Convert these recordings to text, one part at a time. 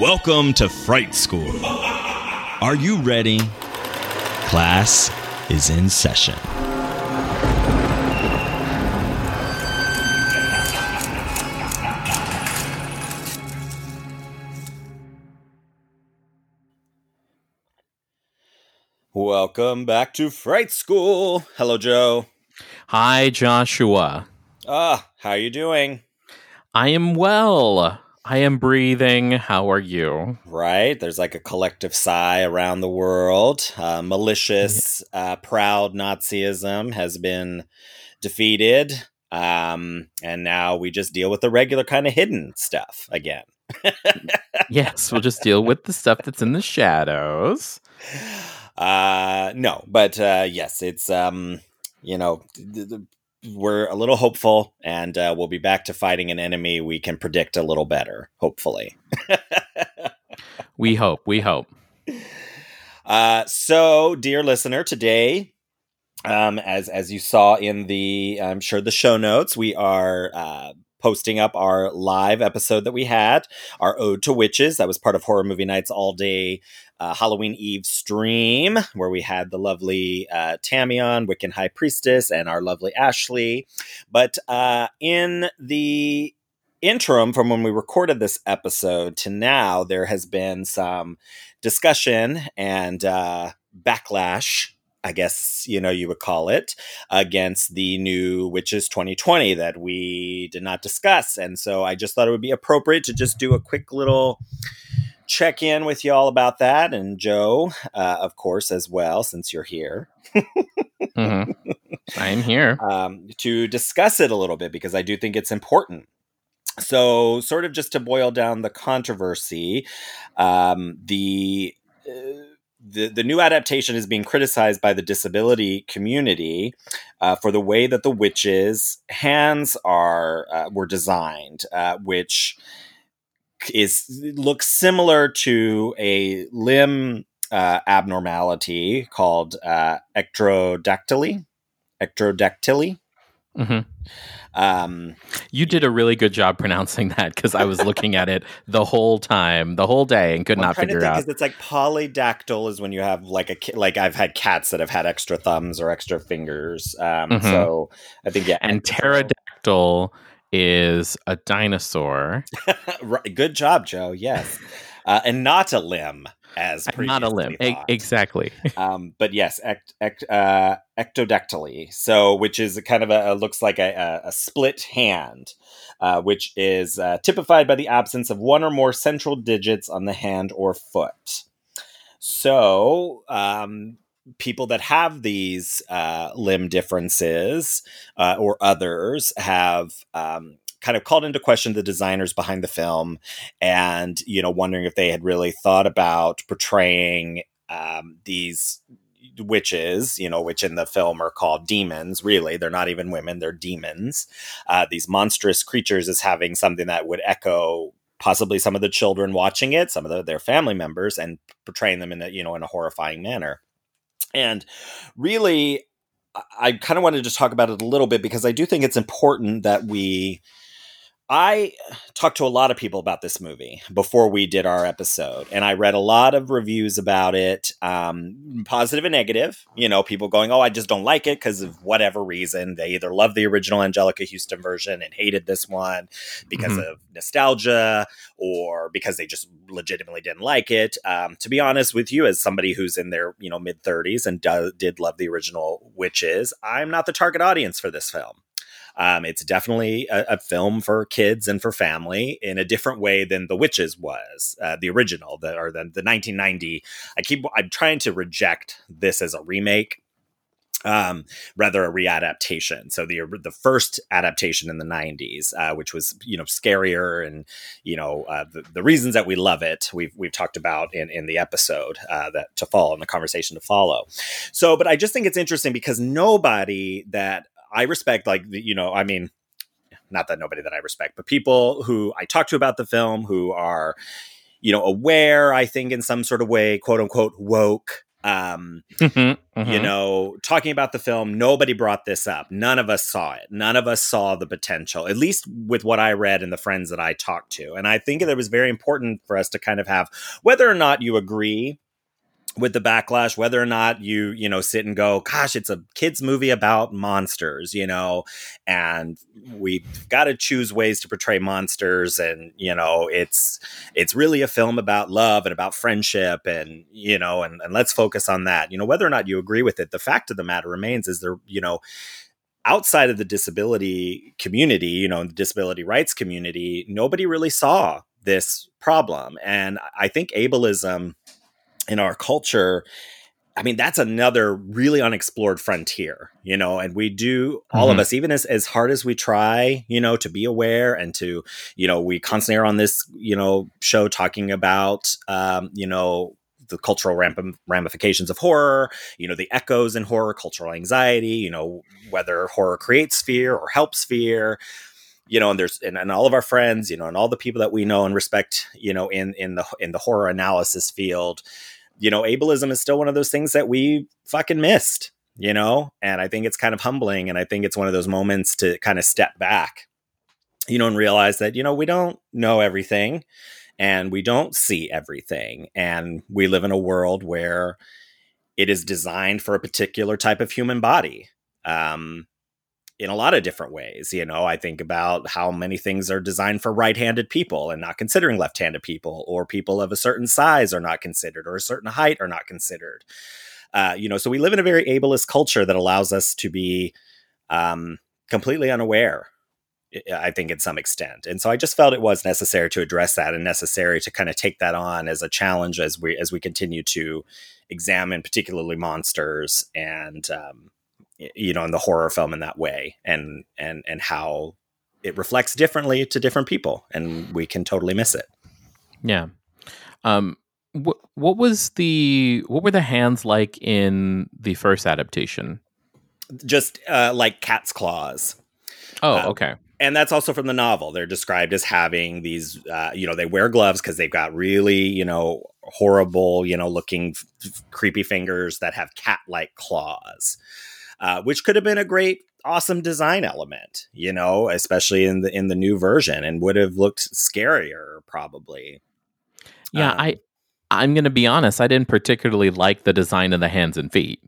Welcome to Fright School. Are you ready? Class is in session. Welcome back to Fright School. Hello, Joe. Hi, Joshua. Ah, how are you doing? I am well. I am breathing. How are you? Right. There's like a collective sigh around the world. Uh, malicious, uh, proud Nazism has been defeated. Um, and now we just deal with the regular kind of hidden stuff again. yes, we'll just deal with the stuff that's in the shadows. Uh, no, but uh, yes, it's um, you know, th- th- we're a little hopeful, and uh, we'll be back to fighting an enemy we can predict a little better, hopefully. we hope. We hope. Uh, so, dear listener, today, um, as as you saw in the, I'm sure the show notes, we are uh, posting up our live episode that we had, our Ode to Witches. That was part of Horror Movie Nights All Day uh, Halloween Eve stream, where we had the lovely uh, Tamion, Wiccan High Priestess, and our lovely Ashley. But uh, in the interim from when we recorded this episode to now, there has been some discussion and uh, backlash I guess you know you would call it, against the new Witches 2020 that we did not discuss. And so I just thought it would be appropriate to just do a quick little check in with y'all about that, and Joe, uh, of course, as well, since you're here. mm-hmm. I'm here um, to discuss it a little bit because I do think it's important. So, sort of just to boil down the controversy, um, the uh, the, the new adaptation is being criticized by the disability community uh, for the way that the witches' hands are uh, were designed, uh, which is looks similar to a limb uh, abnormality called uh, ectrodactyly. Ectrodactyly. Mm-hmm. Um, you did a really good job pronouncing that because I was looking at it the whole time, the whole day, and could not figure out. It's like polydactyl is when you have like a like I've had cats that have had extra thumbs or extra fingers. Um, mm-hmm. So I think yeah, and pterodactyl is a dinosaur. Good job, Joe. Yes. Uh, and not a limb as not a limb. E- exactly. Um, but yes ect, ect, uh, ectodactyly so which is kind of a, a looks like a, a, split hand uh, which is uh, typified by the absence of one or more central digits on the hand or foot. So um, people that have these uh, limb differences uh, or others have um, kind of called into question the designers behind the film and you know wondering if they had really thought about portraying um, these witches, you know, which in the film are called demons. Really, they're not even women; they're demons. Uh, these monstrous creatures as having something that would echo possibly some of the children watching it, some of the, their family members, and portraying them in a you know in a horrifying manner. And really, I kind of wanted to talk about it a little bit because I do think it's important that we I talked to a lot of people about this movie before we did our episode, and I read a lot of reviews about it, um, positive and negative. You know, people going, "Oh, I just don't like it because of whatever reason." They either love the original Anjelica Huston version and hated this one because mm-hmm. of nostalgia, or because they just legitimately didn't like it. Um, to be honest with you, as somebody who's in their you know mid thirties and do- did love the original Witches, I'm not the target audience for this film. Um, it's definitely a, a, film for kids and for family in a different way than The Witches was, uh, the original, the, or the, the 1990. I keep I'm trying to reject this as a remake um, rather a readaptation. So the the first adaptation in the '90s, uh, which was you know scarier and you know uh, the, the reasons that we love it, we've we've talked about in in the episode uh, that to follow in the conversation to follow. So, but I just think it's interesting because nobody that I respect, like you know, I mean, not that nobody that I respect, but people who I talk to about the film who are you know aware, I think in some sort of way, quote unquote woke um, mm-hmm, mm-hmm. You know, talking about the film, nobody brought this up. None of us saw it. None of us saw the potential, at least with what I read and the friends that I talked to. And I think that it was very important for us to kind of have, whether or not you agree with the backlash whether or not you you know sit and go gosh it's a kids movie about monsters you know? And we've got to choose ways to portray monsters and you know it's it's really a film about love and about friendship and you know and, and let's focus on that. You know whether or not you agree with it the fact of the matter remains is there you know outside of the disability community you know the disability rights community nobody really saw this problem. And i think ableism in our culture I mean, that's another really unexplored frontier, you know, and we do all mm-hmm. of us, even as, as hard as we try, you know, to be aware and to, you know, we constantly are on this, you know, show talking about, um, you know, the cultural ramifications of horror, you know, the echoes in horror, cultural anxiety, you know, whether horror creates fear or helps fear you know, and there's and, and all of our friends, you know, and all the people that we know and respect, you know, in in the in the horror analysis field, you know, ableism is still one of those things that we fucking missed, you know? And I think it's kind of humbling. And I think it's one of those moments to kind of step back, you know, and realize that, you know, we don't know everything and we don't see everything. And we live in a world where it is designed for a particular type of human body. Um, in a lot of different ways. You know, I think about how many things are designed for right handed people and not considering left handed people, or people of a certain size are not considered, or a certain height are not considered. Uh, you know, so we live in a very ableist culture that allows us to be um, completely unaware. I think, in some extent, and so I just felt it was necessary to address that, and necessary to kind of take that on as a challenge as we as we continue to examine, particularly monsters and um, you know in the horror film in that way and and and how it reflects differently to different people and we can totally miss it. Yeah. Um what what was the what were the hands like in the first adaptation? Just uh like cat's claws. Oh uh, okay. and that's also from the novel. They're described as having these uh, you know they wear gloves because they've got really you know horrible you know looking f- creepy fingers that have cat like claws uh, which could have been a great awesome design element, you know, especially in the in the new version and would have looked scarier probably. Yeah, um, I I'm going to be honest, I didn't particularly like the design of the hands and feet.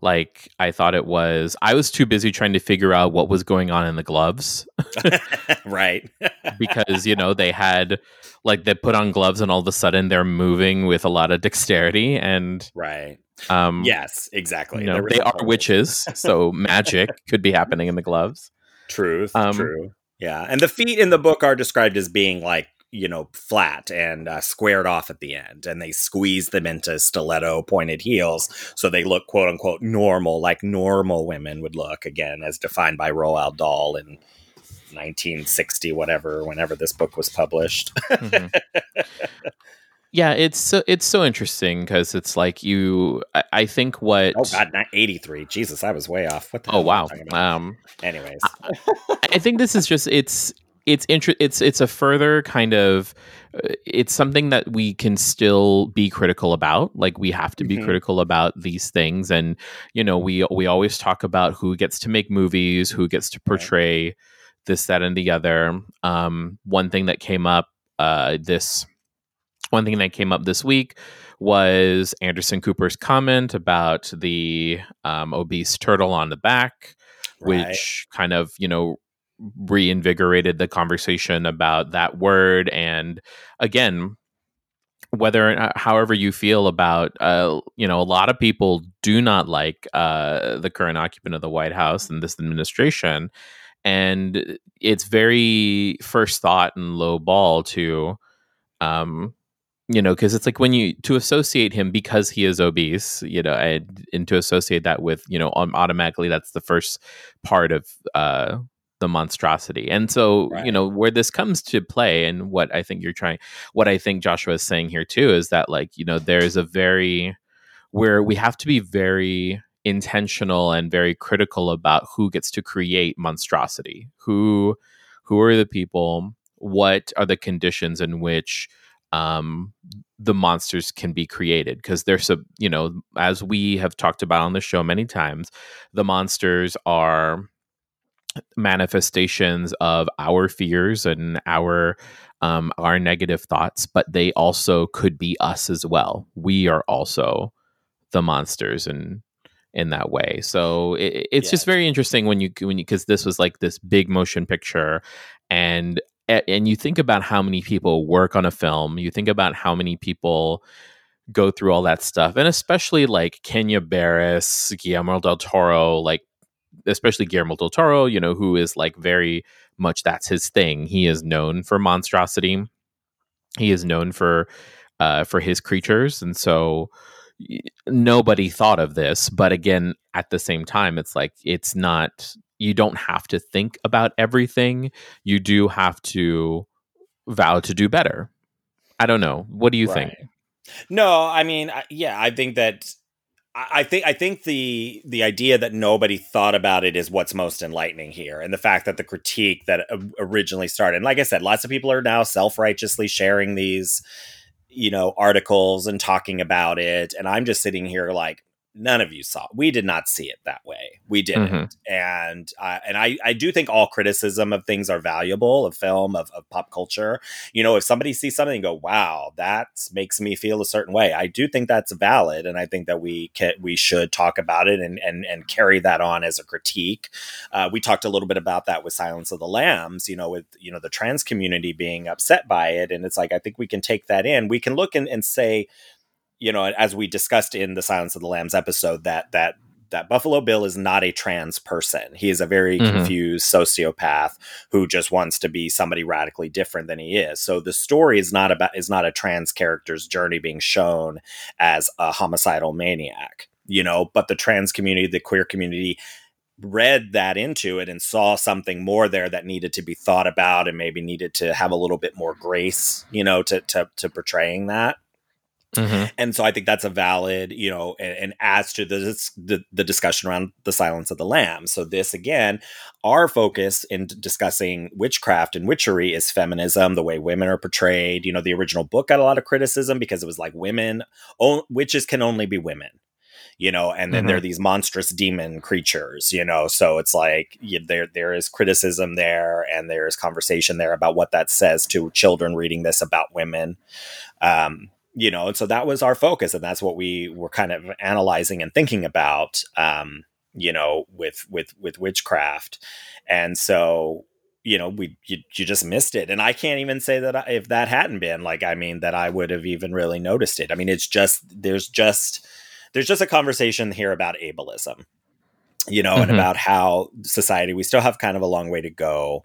Like I thought it was I was too busy trying to figure out what was going on in the gloves. right. because, you know, they had like they put on gloves and all of a sudden they're moving with a lot of dexterity and Right um, yes, exactly. You know, they are witches, so magic could be happening in the gloves. Truth, um, true. Yeah, and the feet in the book are described as being like you know flat and uh, squared off at the end, and they squeeze them into stiletto pointed heels, so they look quote unquote normal, like normal women would look. Again, as defined by Roald Dahl in 1960, whatever, whenever this book was published. mm-hmm. Yeah, it's so it's so interesting because it's like you. I, I, think what. Oh God, not eighty three. Jesus, I was way off. What? The oh wow. Um. Anyways, I, I, think this is just it's it's inter- it's it's a further kind of uh, it's something that we can still be critical about like we have to be mm-hmm. critical about these things and you know we we always talk about who gets to make movies who gets to portray right. this that and the other um one thing that came up uh this one thing that came up this week was Anderson Cooper's comment about the um, obese turtle on the back, right. which kind of, you know, reinvigorated the conversation about that word. And again, whether however you feel about uh, you know a lot of people do not like uh, the current occupant of the white house and this administration and it's very first thought and low ball to um you know because it's like when you to associate him because he is obese you know and, and to associate that with you know automatically that's the first part of uh the monstrosity. And so right. you know where this comes to play and what i think you're trying what i think joshua is saying here too is that like you know there's a very where we have to be very intentional and very critical about who gets to create monstrosity. Who who are the people? What are the conditions in which um, the monsters can be created because there's a you know as we have talked about on the show many times the monsters are manifestations of our fears and our um, our negative thoughts but they also could be us as well we are also the monsters and in that way. So it, it's yeah. just very interesting when you when you because this was like this big motion picture, and and you think about how many people work on a film. You think about how many people go through all that stuff, and especially like Kenya Barris, Guillermo del Toro, like especially Guillermo del Toro, you know, who is like very much that's his thing. He is known for monstrosity. He is known for uh, for his creatures, and so nobody thought of this but again at the same time it's like it's not you don't have to think about everything you do have to vow to do better i don't know what do you right. think no i mean yeah i think that I think I think the the idea that nobody thought about it is what's most enlightening here, and the fact that the critique that originally started. And like I said, lots of people are now self righteously sharing these you know articles and talking about it and i'm just sitting here like none of you saw. We did not see it that way. We didn't. Mm-hmm. and uh, and I, I do think all criticism of things are valuable of film of, of pop culture. You know if somebody sees something and go wow that makes me feel a certain way i do think that's valid and i think that we can we should talk about it and and, and carry that on as a critique. Uh, we talked a little bit about that with silence of the lambs you know with you know the trans community being upset by it and it's like i think we can take that in. We can look and, and say you know, as we discussed in the Silence of the Lambs episode, that that that Buffalo Bill is not a trans person. He is a very mm-hmm. confused sociopath who just wants to be somebody radically different than he is. So the story is not about is not a trans character's journey being shown as a homicidal maniac, you know, but the trans community, the queer community read that into it and saw something more there that needed to be thought about and maybe needed to have a little bit more grace, you know, to to, to portraying that. Mm-hmm. And so I think that's a valid, you know, and, and adds to the, the, the discussion around the Silence of the Lambs. So this again, our focus in discussing witchcraft and witchery is feminism, the way women are portrayed. You know, the original book got a lot of criticism because it was like women, witches can only be women you know and then mm-hmm. there are these monstrous demon creatures you know so it's like you, there there is criticism there and there is conversation there about what that says to children reading this about women um, you know, and so that was our focus, and that's what we were kind of analyzing and thinking about, um, you know, with with with witchcraft, and so you know, we you, you just missed it, and I can't even say that I, if that hadn't been like, I mean, that I would have even really noticed it. I mean, it's just there's just there's just a conversation here about ableism, you know, mm-hmm. and about how society we still have kind of a long way to go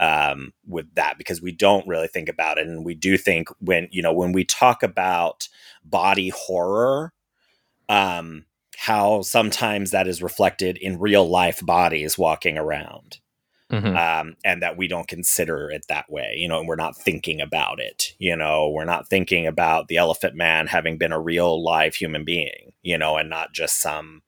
um, with that because we don't really think about it, and we do think when you know when we talk about body horror, um, how sometimes that is reflected in real life bodies walking around. Mm-hmm. Um, and that we don't consider it that way, you know, and we're not thinking about it, you know, we're not thinking about the Elephant Man having been a real live human being, you know, and not just some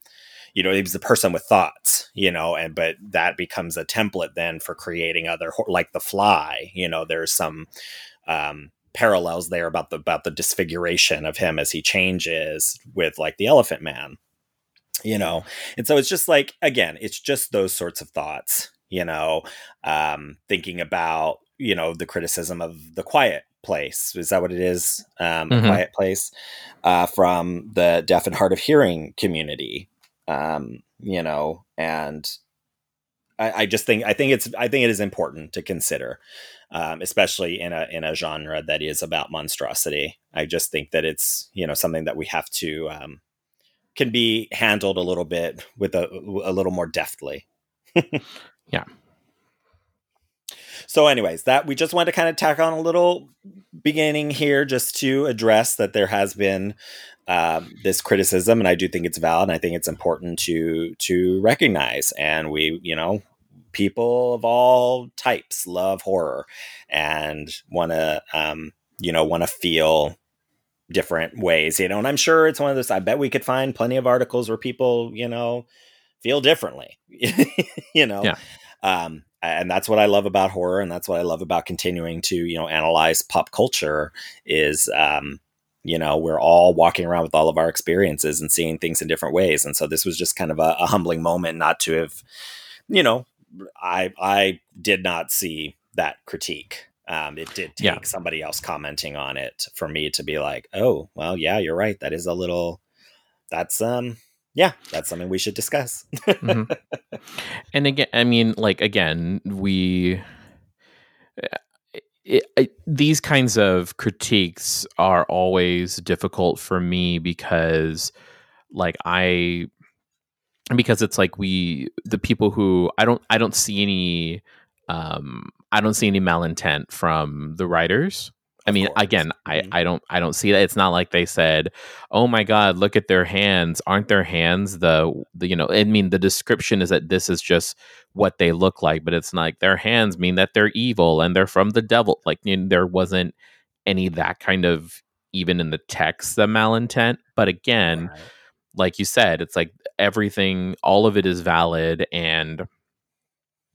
you know, he was the person with thoughts, you know, and but that becomes a template then for creating other like the fly, you know, there's some um parallels there about the about the disfiguration of him as he changes with like the elephant man you know? And so it's just like again it's just those sorts of thoughts you know um thinking about you know the criticism of the quiet place. Is that what it is? Um mm-hmm. quiet place uh from the deaf and hard of hearing community um, you know, and I, I, just think I think it's I think it is important to consider, um, especially in a in a genre that is about monstrosity. I just think that it's you know something that we have to um, can be handled a little bit with a a little more deftly. yeah. so anyways that we just wanted to kind of tack on a little beginning here just to address that there has been um, this criticism and i do think it's valid and i think it's important to to recognize and we you know people of all types love horror and want to um, you know want to feel different ways you know and i'm sure it's one of those i bet we could find plenty of articles where people you know feel differently you know Yeah. um and that's what i love about horror and that's what i love about continuing to you know analyze pop culture is um you know we're all walking around with all of our experiences and seeing things in different ways and so this was just kind of a, a humbling moment not to have you know i i did not see that critique um, it did take Yeah. somebody else commenting on it for me to be like oh well yeah you're right that is a little that's um yeah that's something we should discuss Mhm. and again i mean like again we it, it, these kinds of critiques are always difficult for me because like i because it's like we the people who i don't i don't see any um i don't see any malintent from the writers I mean, again, I, Mhm. I don't I don't see that. It's not like they said, "Oh my God, look at their hands! Aren't their hands the, the you know?" I mean, the description is that this is just what they look like, but it's not like their hands mean that they're evil and they're from the devil. Like you know, there wasn't any that kind of even in the text the malintent. But again, Right. like you said, it's like everything, all of it is valid and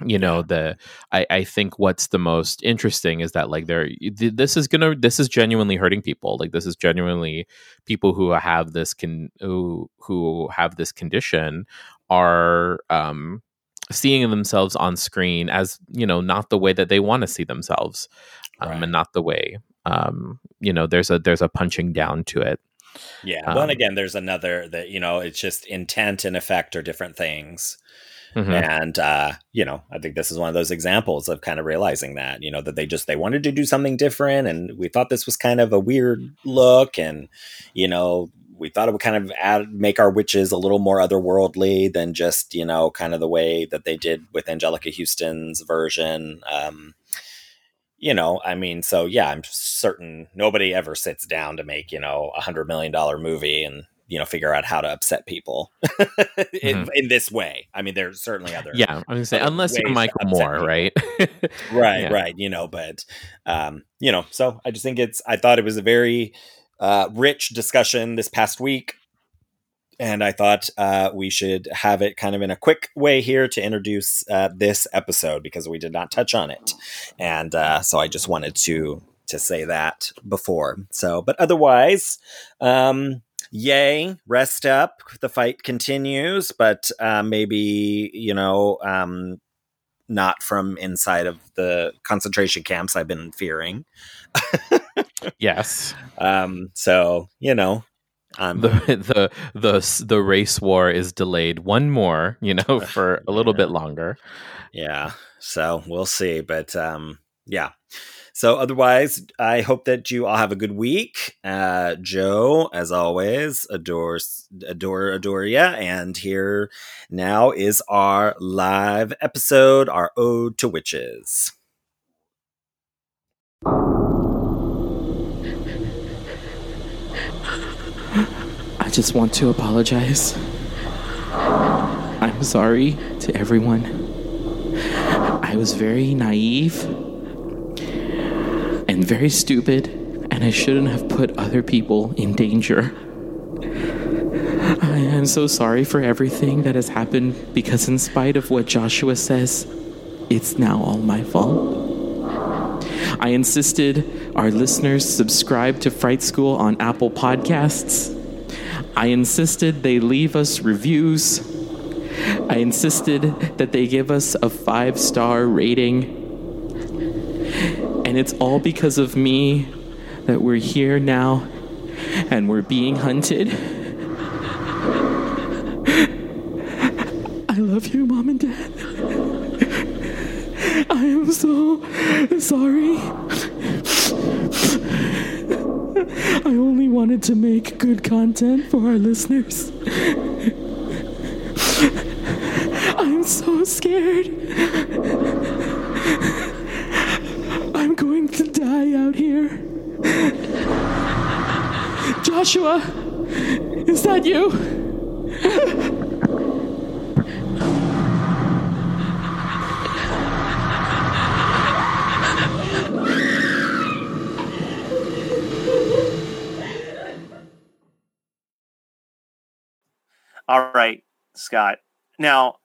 you know the I, I think what's the most interesting is that like there th- this is gonna this is genuinely hurting people like this is genuinely people who have this can who who have this condition are um seeing themselves on screen as you know not the way that they want to see themselves um, Right. and not the way um you know there's a there's a punching down to it Yeah. well, and Um, again, there's another that you know, it's just intent and effect are different things, Mhm. and uh, you know, I think this is one of those examples of kind of realizing that you know that they just they wanted to do something different, and we thought this was kind of a weird look, and you know. We thought it would kind of add, make our witches a little more otherworldly than just, you know, kind of the way that they did with Anjelica Huston's version. Um, you know, I mean, so yeah, I'm certain nobody ever sits down to make, you know, a hundred million dollar movie and, you know, figure out how to upset people in, in this way. I mean, there's certainly other, Mm-hmm. yeah i'm gonna say unless you're michael moore people. right right, Yeah. right, you know, but, um, you know, so I just think it's, I thought it was a very, uh, rich discussion this past week. And I thought uh, we should have it kind of in a quick way here to introduce uh, this episode because we did not touch on it, and uh, so I just wanted to to say that before. So, but otherwise, um, yay, rest up. The fight continues, but uh, maybe you know, um, not from inside of the concentration camps. I've been fearing. yes Um, so you know, um, the the the the race war is delayed one more you know for a little Yeah. bit longer yeah so we'll see but um yeah so otherwise i hope that you all have a good week uh joe as always adores adore ya and here now is our live episode our ode to witches I just want to apologize. I'm sorry to everyone. I was very naive and very stupid, and I shouldn't have put other people in danger. I am so sorry for everything that has happened because, in spite of what Joshua says, it's now all my fault. I insisted our listeners subscribe to Fright School on Apple Podcasts. I insisted they leave us reviews. I insisted that they give us a five star rating. And it's all because of me that we're here now and we're being hunted. I love you, Mom and Dad. I am so sorry. I only wanted to make good content for our listeners. I'm so scared. Out here? Joshua, is that you? All right, Scott. Now,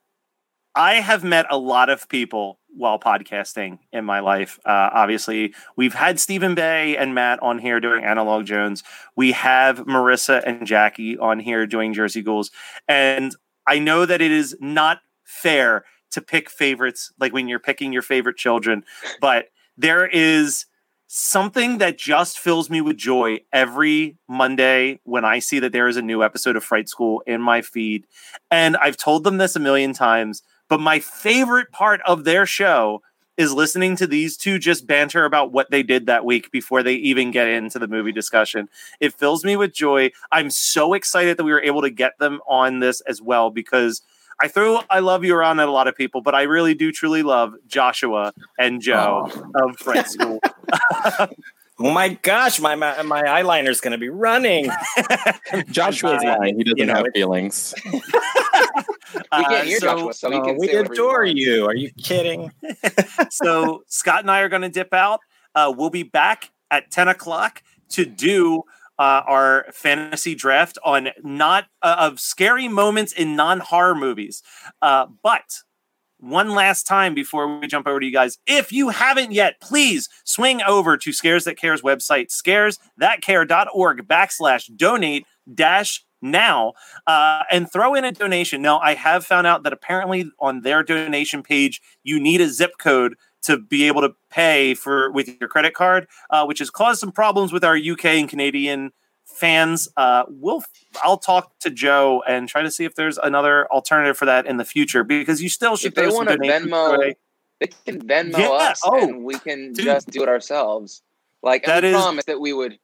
I have met a lot of people while podcasting in my life. Uh, obviously, we've had Stephen Bay and Matt on here doing Analog Jones. We have Marissa and Jackie on here doing Jersey Ghouls. And I know that it is not fair to pick favorites like when you're picking your favorite children, but there is something that just fills me with joy every Monday when I see that there is a new episode of Fright School in my feed. And I've told them this a million times, but my favorite part of their show is listening to these two just banter about what they did that week before they even get into the movie discussion. It fills me with joy. I'm so excited that we were able to get them on this as well because I throw I love you around at a lot of people, but I really do truly love Joshua and Joe of Fright School. Oh my gosh, my my, my eyeliner's going to be running. Joshua's lying. He doesn't You know, have feelings. We can't hear Joshua, so he Oh, can we say whatever he adore wants. you. Are you kidding? so Scott and I are going to dip out. Uh, we'll be back at 10 o'clock to do uh, our fantasy draft on not uh, of scary moments in non-horror movies. Uh, but one last time before we jump over to you guys, if you haven't yet, please swing over to Scares That Cares website, scaresthatcare.org backslash donate dash now uh, and throw in a donation. Now, I have found out that apparently on their donation page, you need a zip code to be able to pay for with your credit card, uh, which has caused some problems with our UK and Canadian fans. Uh, we'll I'll talk to Joe and try to see if there's another alternative for that in the future because you still should If they want to Venmo, they can Venmo Yeah, us, oh, and we can dude. just do it ourselves. Like That we is- promise that we would.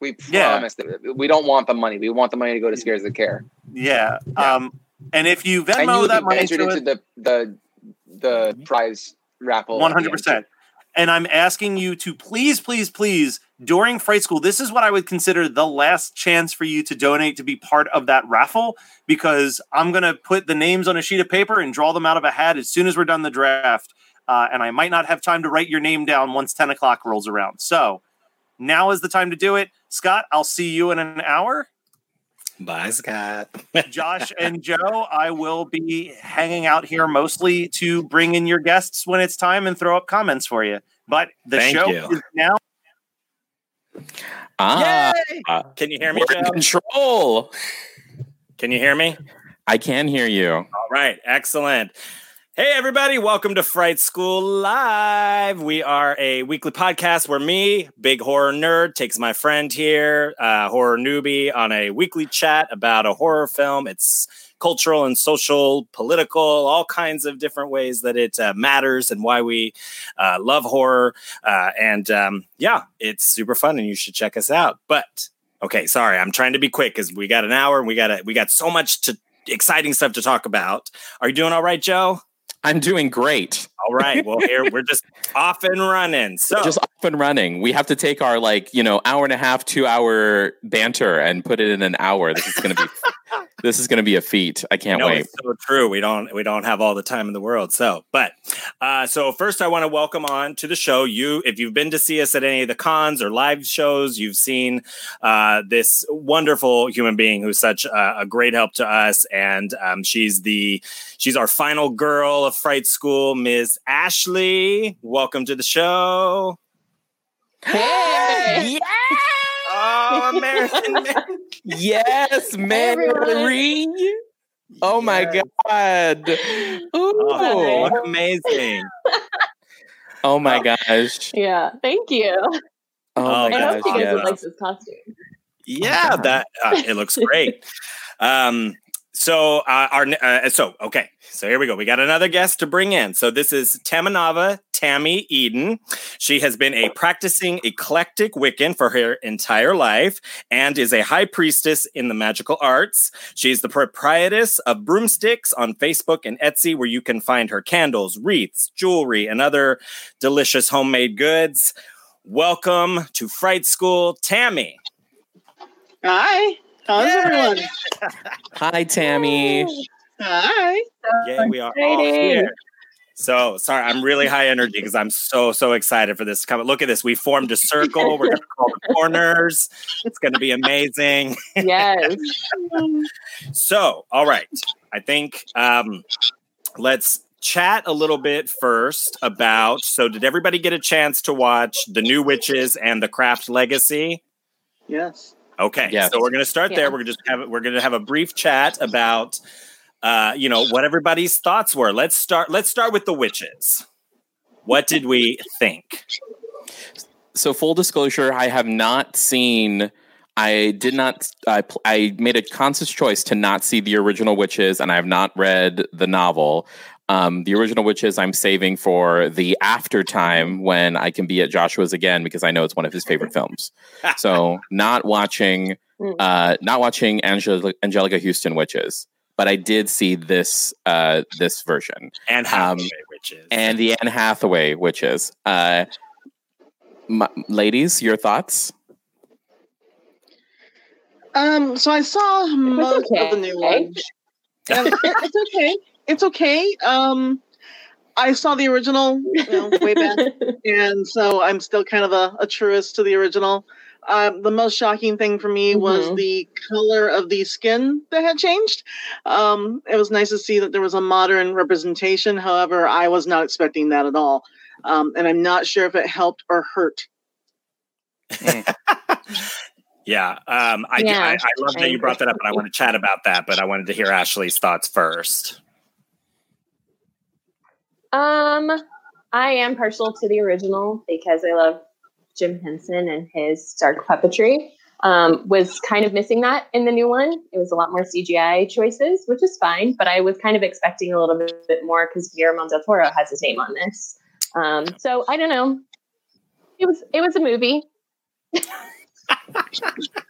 We Yeah. promise that we don't want the money. We want the money to go to Scares That Care. Yeah. Um, and if you and Venmo you that money into it, the the the prize raffle. at One the hundred end. percent. And I'm asking you to please, please, please, during Fright School, this is what I would consider the last chance for you to donate to be part of that raffle because I'm going to put the names on a sheet of paper and draw them out of a hat as soon as we're done the draft. Uh, and I might not have time to write your name down once 10 o'clock rolls around. So now is the time to do it. Scott, I'll see you in an hour. Bye, Scott. Josh and Joe, I will be hanging out here mostly to bring in your guests when it's time and throw up comments for you. But the Thank show you. is now. Ah, Can you hear me, Joe? control. Can you hear me? I can hear you. All right, excellent. Hey, everybody, welcome to Fright School Live. We are a weekly podcast where me, big horror nerd, takes my friend here, uh, horror newbie, on a weekly chat about a horror film. It's cultural and social, political, all kinds of different ways that it uh, matters and why we uh, love horror. Uh, and um, yeah, it's super fun and you should check us out. But okay, sorry, I'm trying to be quick because we got an hour and we got a, we got so much to exciting stuff to talk about. Are you doing all right, Joe? I'm doing great. All right. Well, here we're just off and running. So Just off and running. We have to take our like, you know, hour and a half, two hour banter and put it in an hour. This is gonna be this is gonna be a feat. I can't no, wait. it's so true. We don't we don't have all the time in the world. So, but uh, so first, I want to welcome on to the show. You, if you've been to see us at any of the cons or live shows, you've seen uh, this wonderful human being who's such a, a great help to us, and um, she's the she's our final girl of Fright School, Ms. Ashley. Welcome to the show. Hey! Oh, American Mary. Yes, Mary. Oh my Yes. god. Oh, Ooh. look amazing. Oh my gosh. Yeah, thank you. Oh Oh, my I that's hope gosh. you guys yes. would like this costume. Yeah, that uh, it looks great. um, so uh, our uh, so okay, so here we go. We got another guest to bring in. So this is Tamanava Tammy Eden. She has been a practicing eclectic Wiccan for her entire life and is a high priestess in the magical arts. She's the proprietress of Broomsticks on Facebook and Etsy, where you can find her candles, wreaths, jewelry, and other delicious homemade goods. welcome to Fright School, Tammy. Hi. How's Yay! everyone? Hi, Tammy. Hi. Yeah, we are all here. So sorry, I'm really high energy because I'm so so excited for this to come. Look at this. We formed a circle. We're gonna call the corners. It's gonna be amazing. Yes. So, all right. I think um let's chat a little bit first about so did everybody get a chance to watch The New Witches and The Craft Legacy? Yes. Okay, Yes. so we're going to start Yeah. there. We're just have we're going to have a brief chat about uh, you know what everybody's thoughts were. Let's start. Let's start with the witches. What did we think? So, full disclosure, I have not seen. I did not. I, I made a conscious choice to not see the original Witches, and I have not read the novel. Um, the original Witches, I'm saving for the after time when I can be at Joshua's again because I know it's one of his favorite films. So, not watching, uh, not watching Angela, Anjelica Huston Witches, but I did see this uh, this version And Hathaway witches. and the Anne Hathaway Witches. Uh, m- ladies, your thoughts? Um, so I saw most okay. of the new ones. And it- it's okay. It's okay. Um, I saw the original you know, way back, and so I'm still kind of a, a truist to the original. Um, the most shocking thing for me was Mhm. the color of the skin that had changed. Um, it was nice to see that there was a modern representation. However, I was not expecting that at all, um, and I'm not sure if it helped or hurt. yeah, um, I, Yeah, I, I love that you brought that up, and I want to chat about that. But I wanted to hear Ashley's thoughts first. Um, I am partial to the original because I love Jim Henson and his dark puppetry. Um, was kind of missing that in the new one. It was a lot more CGI choices, which is fine, but I was kind of expecting a little bit, more because Guillermo del Toro has his name on this. Um, so I don't know. It was it was a movie.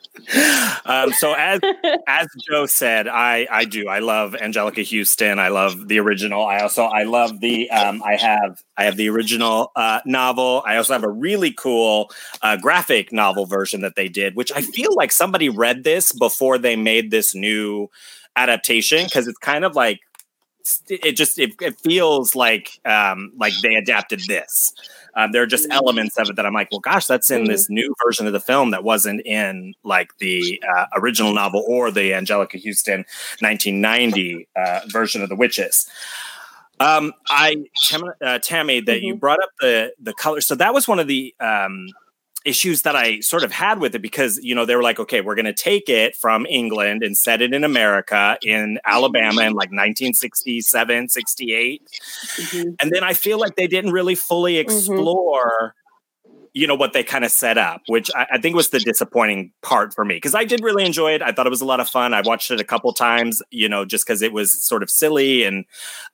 um, so as as Joe said, I I do. I love Anjelica Huston. I love the original. I also I love the um, I have I have the original uh, novel. I also have a really cool uh, graphic novel version that they did, which I feel like somebody read this before they made this new adaptation because it's kind of like it just it, it feels like um, like they adapted this. Um, there are just elements of it that I'm like, well, gosh, that's in this new version of the film that wasn't in like the uh, original novel or the Anjelica Huston 1990 uh, version of The Witches. Um, I Tam- uh, Tammy, that you brought up the the color. So that was one of the um, issues that I sort of had with it because you know they were like, okay, we're going to take it from England and set it in America in Alabama in like 1967, 68, mm-hmm. and then I feel like they didn't really fully mm-hmm. explore. You know what they kind of set up, which I, I think was the disappointing part for me because I did really enjoy it. I thought it was a lot of fun. I watched it a couple times, you know, just because it was sort of silly and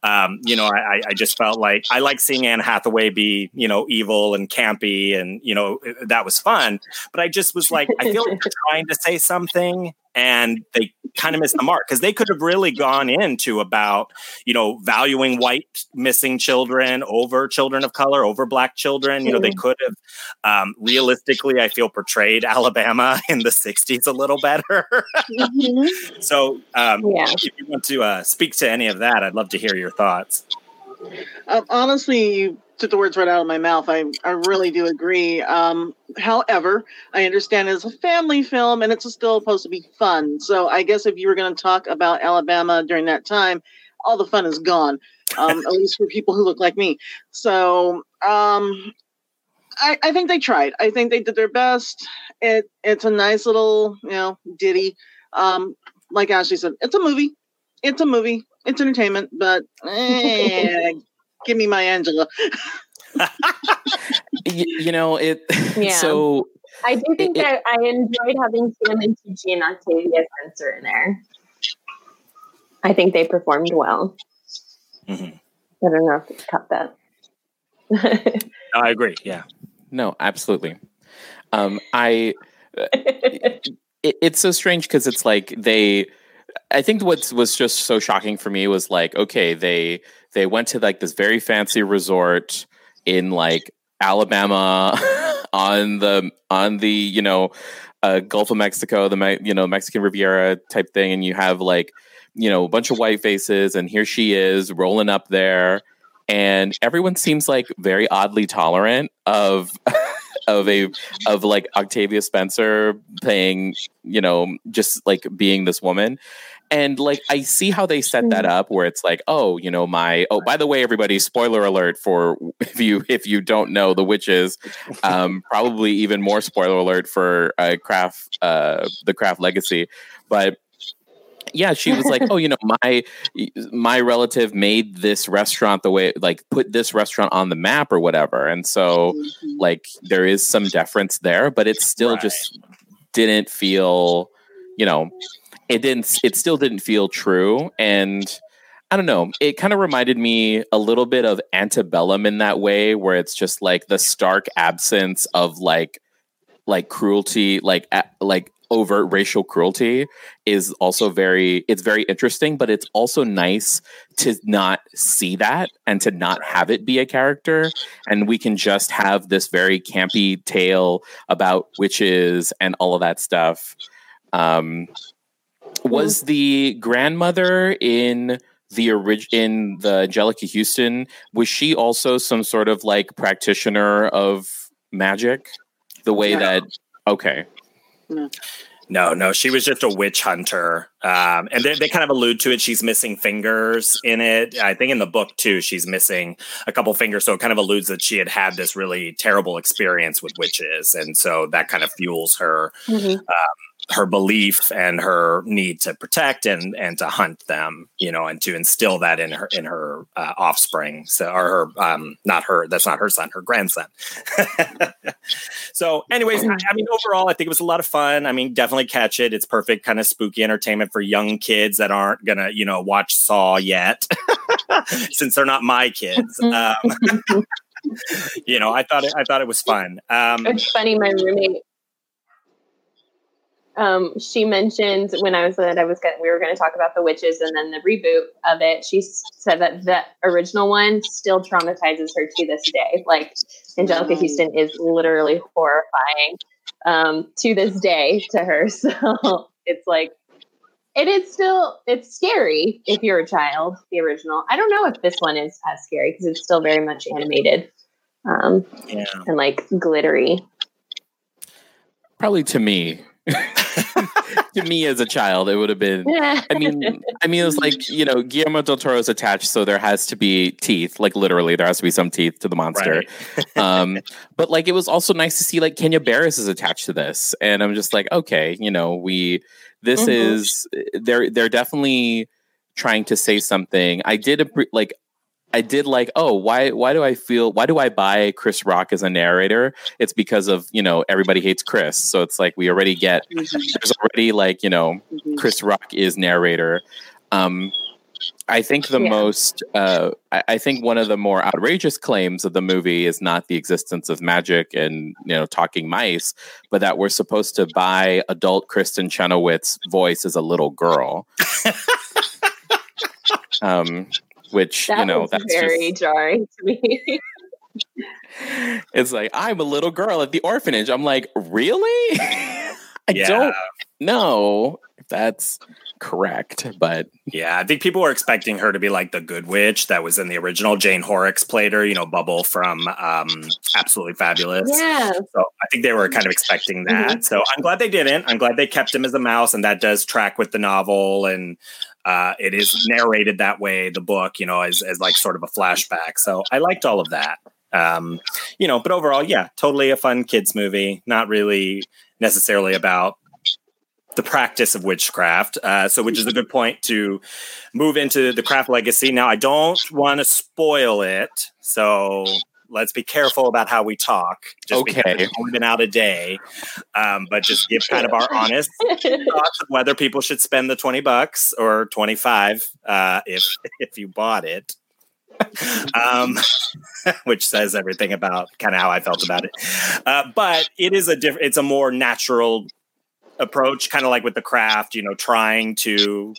um, you know, I, I just felt like I like seeing Anne Hathaway be, you know, evil and campy, and you know, that was fun. But I just was like, I feel like they're trying to say something, and they kind of missed the mark because they could have really gone into about, you know, valuing white missing children over children of color, over black children. You know, they could have um, realistically, I feel portrayed Alabama in the '60s a little better. so, um, Yeah. if you want to uh, speak to any of that, I'd love to hear your thoughts. Uh, honestly, you took the words right out of my mouth. I, I really do agree. Um, however, I understand it's a family film and it's still supposed to be fun. So I guess if you were going to talk about Alabama during that time, all the fun is gone, um, at least for people who look like me. So um, I, I think they tried. I think they did their best. It It's a nice little, you know, ditty. Um, like Ashley said, it's a movie. It's a movie. It's entertainment, but eh, give me my Angela. Y- you know it. Yeah. So I do think It- that I enjoyed having Stanley Tucci and Octavia Spencer in there. I think they performed well. Mhm. I don't know if it's cut that. I agree. Yeah. no, absolutely. Um, I. It, it's so strange because it's like they. I think what was just so shocking for me was like, okay, they they went to like this very fancy resort in like Alabama, on the on the you know uh, Gulf of Mexico, the you know Mexican Riviera type thing, and you have like you know a bunch of white faces, and here she is rolling up there, and everyone seems like very oddly tolerant of. of a of like Octavia Spencer playing, you know, just like being this woman. And like I see how they set that up where it's like, oh, you know, my oh, by the way, everybody, spoiler alert for if you if you don't know the witches, um, probably even more spoiler alert for uh craft uh the craft legacy. But yeah, she was like, "Oh, you know, my my relative made this restaurant the way like put this restaurant on the map or whatever." And so like there is some deference there, but it still just didn't feel, you know, it didn't it still didn't feel true and I don't know. It kind of reminded me a little bit of antebellum in that way, where it's just like the stark absence of like, like cruelty, like like overt racial cruelty is also very. It's very interesting, but it's also nice to not see that and to not have it be a character, and we can just have this very campy tale about witches and all of that stuff. Um, was the grandmother in the orig- in the Anjelica Huston was she also some sort of like practitioner of magic the way No. that okay No, no, she was just a witch hunter. Um, and they, they kind of allude to it. She's missing fingers in it. I think in the book, too, she's missing a couple fingers. So it kind of alludes that she had had this really terrible experience with witches. And so that kind of fuels her Mhm. um, her belief and her need to protect and and to hunt them you know and to instill that in her in her uh, offspring. So or her um not her that's not her son her grandson. So anyways I, I mean overall i think it was a lot of fun. I mean definitely catch it. It's perfect kind of spooky entertainment for young kids that aren't gonna you know watch saw yet since they're not my kids. Um you know i thought it i thought it was fun. Um It's funny, my roommate. Um, she mentioned when I was that I was gonna, we were going to talk about the witches and then the reboot of it. She said that the original one still traumatizes her to this day. Like Anjelica Huston is literally horrifying um, to this day to her. So it's like it is still it's scary if you're a child. The original. I don't know if this one is as scary because it's still very much animated um, yeah and like glittery. probably to me to me as a child it would have been I mean, I mean, it was like you know, Guillermo del Toro's attached, so there has to be teeth. Like literally, there has to be some teeth to the monster. um, but like, it was also nice to see like Kenya Barris is attached to this, and I'm just like, okay, you know, we this Mhm. is they're they're definitely trying to say something. I did like. I did like, oh, why why do I feel why do I buy Chris Rock as a narrator? It's because of, you know, everybody hates Chris. So it's like we already get there's already like, you know, Chris Rock is narrator. Um, I think the Yeah. most, uh, I, I think one of the more outrageous claims of the movie is not the existence of magic and you know talking mice, but that we're supposed to buy adult Kristin Chenoweth's voice as a little girl. um, which That you know was that's very just, jarring to me. it's like I'm a little girl at the orphanage. I'm like, really? I Yeah. don't know if that's correct, but Yeah, I think people were expecting her to be like the good witch that was in the original. Jane Horrocks played her, you know, Bubble from um, Absolutely Fabulous. yeah. So I think they were kind of expecting that. So I'm glad they didn't. I'm glad they kept him as a mouse, and that does track with the novel, and uh, it is narrated that way. The book, you know, as as like sort of a flashback. So I liked all of that. Um, you know, but overall, yeah, totally a fun kids movie. Not really necessarily about the practice of witchcraft. Uh, so, which is a good point to move into the craft legacy. Now, I don't want to spoil it, so let's be careful about how we talk. Just because Okay. it's only been out a day, um, but just give kind of our honest thoughts of whether people should spend the twenty bucks or twenty five uh, if if you bought it. um, which says everything about kind of how I felt about it. Uh, but it is a different. It's a more natural approach, kind of like with the craft. You know, trying to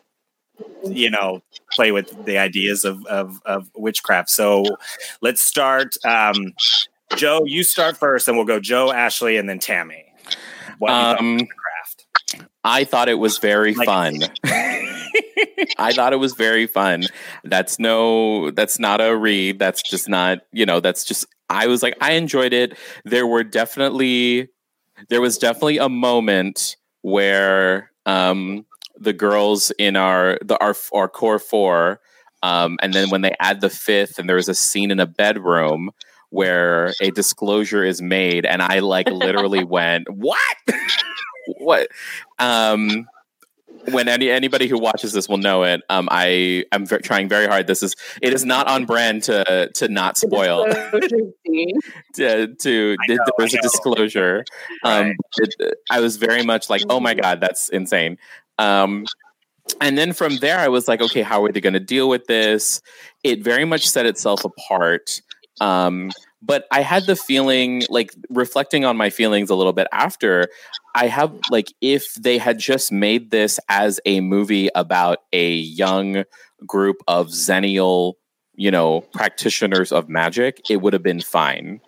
you know play with the ideas of of, of witchcraft. So let's start. Um, Joe, you start first, and we'll go Joe, Ashley, and then Tammy. What Um, craft? I thought it was very Like- fun. I thought it was very fun. That's no, that's not a read. That's just not, you know, that's just, I was like, I enjoyed it. There were definitely, there was definitely a moment where um, the girls in our, the, our, our core four, um, and then when they add the fifth and there's a scene in a bedroom where a disclosure is made and I like literally went, what? what? Um, when any anybody who watches this will know it. Um, I am ver- trying very hard. This is it is not on brand to to not spoil. to, to I there know, was a disclosure. Um, Right. it- I was very much like, oh my god, that's insane. Um, and then from there, I was like, okay, how are they going to deal with this? It very much set itself apart. Um, but I had the feeling, like reflecting on my feelings a little bit after, I have like if they had just made this as a movie about a young group of Xennial, you know, practitioners of magic, it would have been fine.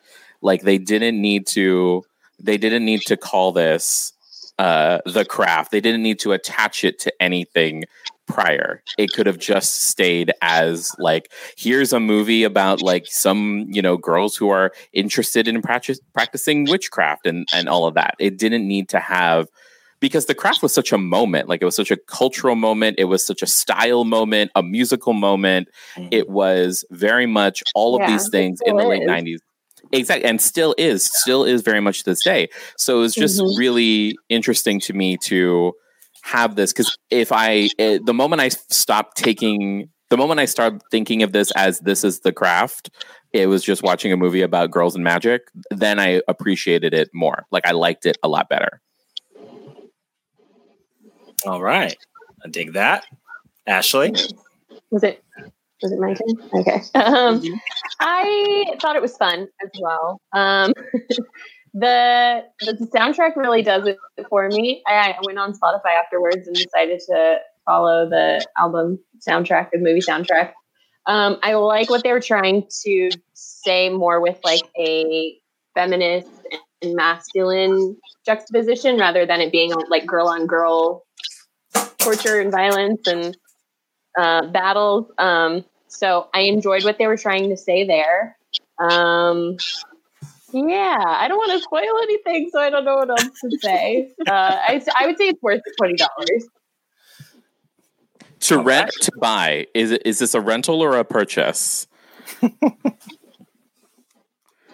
Like they didn't need to they didn't need to call this uh the craft. They didn't need to attach it to anything prior. It could have just stayed as like here's a movie about like some, you know, girls who are interested in practice, practicing witchcraft and and all of that. It didn't need to have because the craft was such a moment like it was such a cultural moment it was such a style moment a musical moment it was very much all of Yeah, these things in the late is. 90s exactly and still is still is very much this day. So it was just Mhm. really interesting to me to have this because if i eh, the moment i stopped taking the moment i started thinking of this as this is the craft it was just watching a movie about girls and magic then i appreciated it more. Like i liked it a lot better. All right, I dig that. Ashley, Was it was it my turn? Okay. Um, I thought it was fun as well. Um, the the soundtrack really does it for me. I, I went on Spotify afterwards and decided to follow the album soundtrack, the movie soundtrack. Um, I like what they were trying to say more with like a feminist and masculine juxtaposition rather than it being like girl on girl torture and violence and uh, battles. Um, so I enjoyed what they were trying to say there. Um, yeah, I don't want to spoil anything, so I don't know what else to say. Uh, I, I would say it's worth twenty dollars. to rent to buy is it is this a rental or a purchase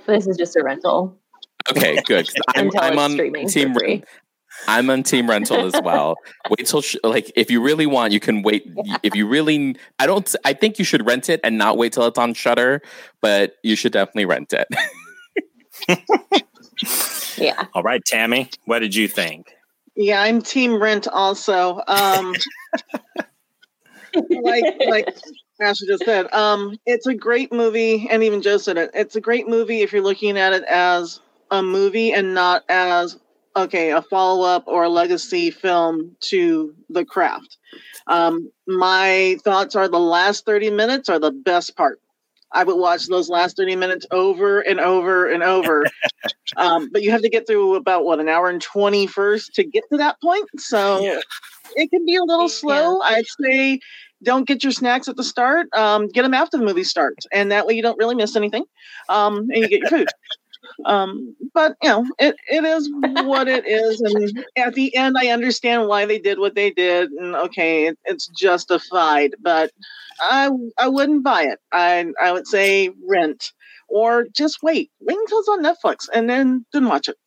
This is just a rental okay good. I'm, I'm on team free. I'm on team rental as well wait till sh- like if you really want you can wait if you really i don't i think you should rent it and not wait till it's on Shudder but you should definitely rent it Yeah, all right, Tammy, what did you think? Yeah, I'm Team Rent also. Um, like like Ashley just said, um, it's a great movie, and even Joe said it. It's a great movie if you're looking at it as a movie and not as okay a follow up or a legacy film to The Craft. Um, my thoughts are the last 30 minutes are the best part. I would watch those last 30 minutes over and over and over. um, but you have to get through about what an hour and 20 first to get to that point. So it can be a little slow. I'd say don't get your snacks at the start. Um, get them after the movie starts, and that way you don't really miss anything. Um, and you get your food. Um, but you know, it, it is what it is, and at the end, I understand why they did what they did, and okay, it, it's justified. But I I wouldn't buy it. I I would say rent or just wait. Wait until it's on Netflix, and then then watch it.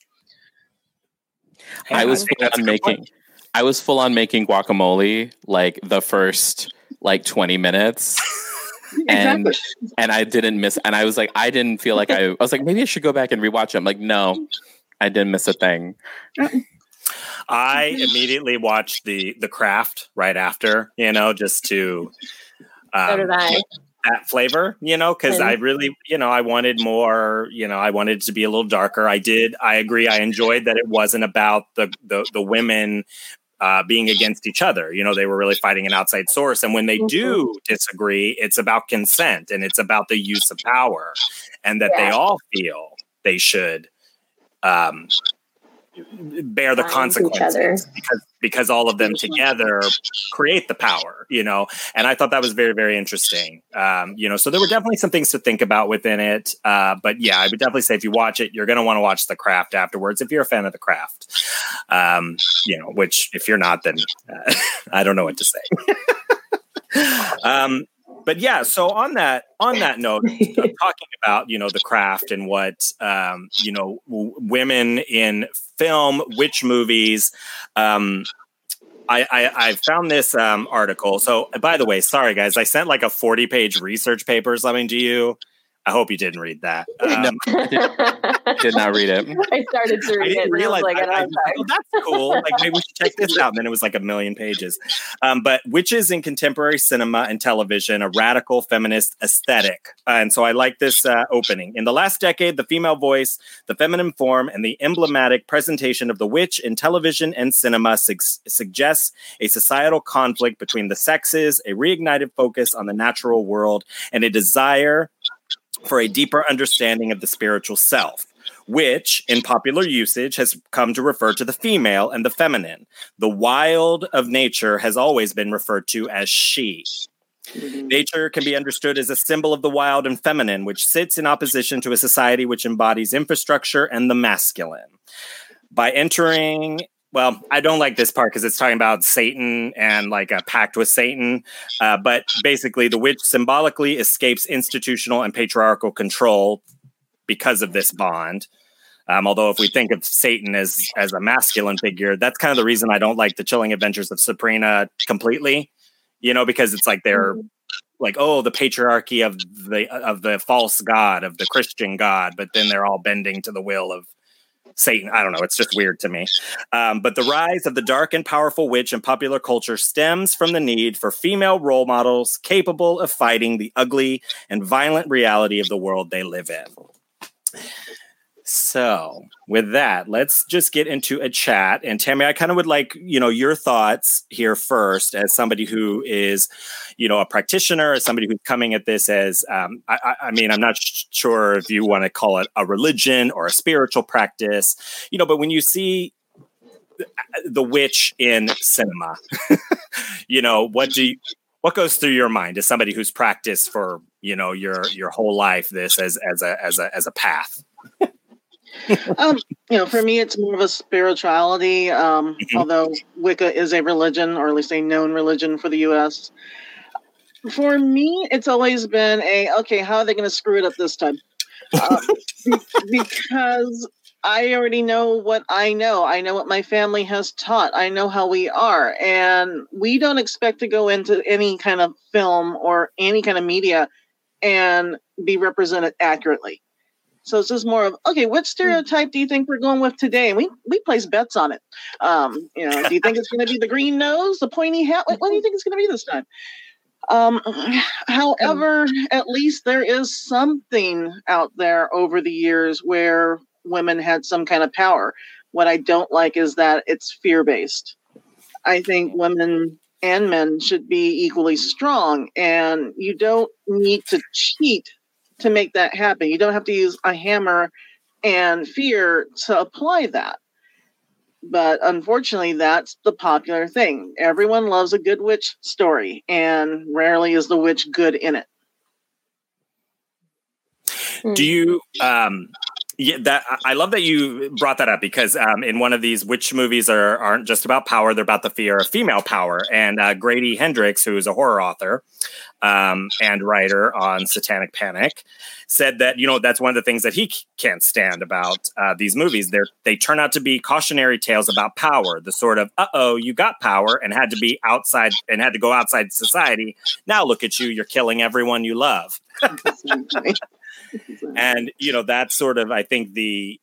I was full that's on making I was full on making guacamole like the first like twenty minutes, and Exactly. and I didn't miss. And I was like, I didn't feel like I. I was like, maybe I should go back and rewatch it. I'm like, no, I didn't miss a thing. I immediately watched the the craft right after, you know, just to so um, did I. that flavor, you know, because I really, you know, I wanted more, you know, I wanted it to be a little darker. I did. I agree. I enjoyed that it wasn't about the the, the women uh, being against each other. You know, they were really fighting an outside source. And when they do disagree, it's about consent and it's about the use of power, and that they all feel they should um, bear the consequences because because all of them together create the power you know? And i thought that was very very interesting. Um, you know so there were definitely some things to think about within it uh, but yeah i would definitely say if you watch it you're going to want to watch the craft afterwards if you're a fan of the craft. Um, you know which if you're not then uh, i don't know what to say. Um, but yeah so on that on that note talking about you know the craft and what um, you know w- women in film which movies um, I, I, I found this um, article. So, by the way, sorry guys, I sent like a forty page research paper or something to you. I hope you didn't read that. Um, Did not read it. I started to read it. didn't And I realize. was like, I, I don't I, have time. oh, that's cool. Like maybe we should check this out. And then it was like a million pages. Um, but witches in contemporary cinema and television, a radical feminist aesthetic. Uh, and so I like this uh, opening. In the last decade, the female voice, the feminine form, and the emblematic presentation of the witch in television and cinema sug- suggests a societal conflict between the sexes, a reignited focus on the natural world, and a desire for a deeper understanding of the spiritual self, which in popular usage has come to refer to the female and the feminine. The wild of nature has always been referred to as she. Mm-hmm. Nature can be understood as a symbol of the wild and feminine, which sits in opposition to a society which embodies infrastructure and the masculine. By entering, well, I don't like this part because it's talking about Satan and like a pact with Satan. Uh, but basically, the witch symbolically escapes institutional and patriarchal control because of this bond. Um, although, if we think of Satan as as a masculine figure, that's kind of the reason I don't like the Chilling Adventures of Sabrina completely. You know, because it's like they're like, oh, the patriarchy of the of the false god of the Christian god, but then they're all bending to the will of Satan. I don't know. It's just weird to me. Um, but the rise of the dark and powerful witch in popular culture stems from the need for female role models capable of fighting the ugly and violent reality of the world they live in. So, with that, let's just get into a chat. And Tammy, I kind of would like, you know, your thoughts here first as somebody who is, you know, a practitioner, as somebody who's coming at this as, um, I, I- mean, I'm not sh- sure if you want to call it a religion or a spiritual practice, you know, but when you see the witch in cinema, you know, what do you, what goes through your mind as somebody who's practiced for, you know, your, your whole life, this as, as a, as a, as a path? Um, you know, for me, it's more of a spirituality. Um, Mhm. Although Wicca is a religion, or at least a known religion for the U.S. For me, it's always been a okay. How are they going to screw it up this time? Uh, be- because I already know what I know. I know what my family has taught. I know how we are, and we don't expect to go into any kind of film or any kind of media and be represented accurately. So it's just more of okay. What stereotype do you think we're going with today? And we we place bets on it. Um, you know, do you think it's going to be the green nose, the pointy hat? What, what do you think it's going to be this time? Um, however, at least there is something out there over the years where women had some kind of power. What I don't like is that it's fear based. I think women and men should be equally strong, and you don't need to cheat to make that happen. You don't have to use a hammer and fear to apply that. But unfortunately, that's the popular thing. Everyone loves a good witch story, and rarely is the witch good in it. Do you um yeah, that I love that you brought that up because um, in one of these witch movies are aren't just about power; they're about the fear of female power. And uh, Grady Hendrix, who is a horror author um, and writer on Satanic Panic, said that you know that's one of the things that he can't stand about uh, these movies. They they turn out to be cautionary tales about power, the sort of "uh oh, you got power and had to be outside and had to go outside society. Now look at you, you're killing everyone you love." and you know that's sort of i think the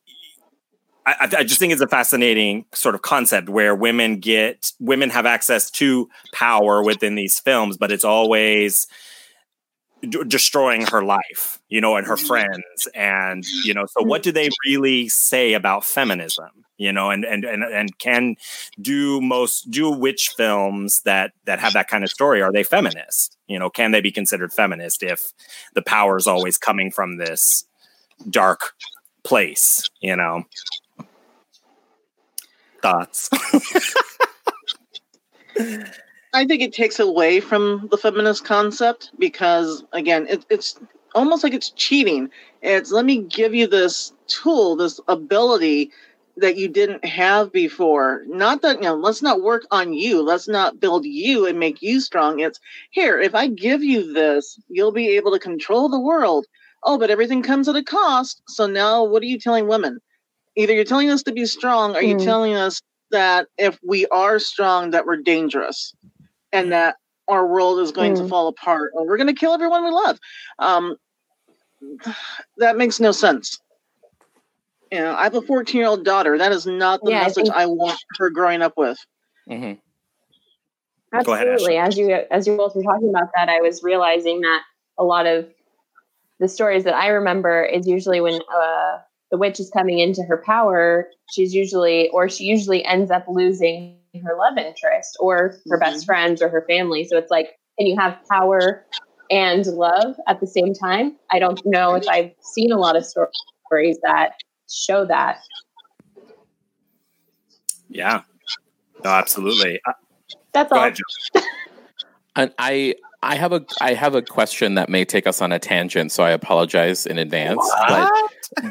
I, I- just think it's a fascinating sort of concept where women get women have access to power within these films but it's always d- destroying her life you know and her mm-hmm. friends and you know so what do they mm-hmm. really say about feminism you know and and and, and can do most do which films that that have that kind of story are they feminist you know can they be considered feminist if the power is always coming from this dark place, you know. Thoughts? I think it takes away from the feminist concept because, again, it, it's almost like it's cheating. It's let me give you this tool, this ability that you didn't have before. Not that, you know, let's not work on you. Let's not build you and make you strong. It's here, if I give you this, you'll be able to control the world. Oh, but everything comes at a cost. So now what are you telling women? Either you're telling us to be strong, or you're Mm. telling us that if we are strong, that we're dangerous and that our world is going to Mm. fall apart or we're going to kill everyone we love. Um, that makes no sense. You know, I have a 14 year old daughter. That is not the Yeah, I message think- I want her growing up with. hmm Go ahead, Absolutely. as you as you both were talking about that, I was realizing that a lot of the stories that I remember is usually when uh, the witch is coming into her power, she's usually or she usually ends up losing her love interest or her best friends or her family. So it's like, and you have power and love at the same time. I don't know if I've seen a lot of stories that show that. Yeah. No, absolutely. Uh, That's go all. ahead, And I I have a I have a question that may take us on a tangent, so I apologize in advance. But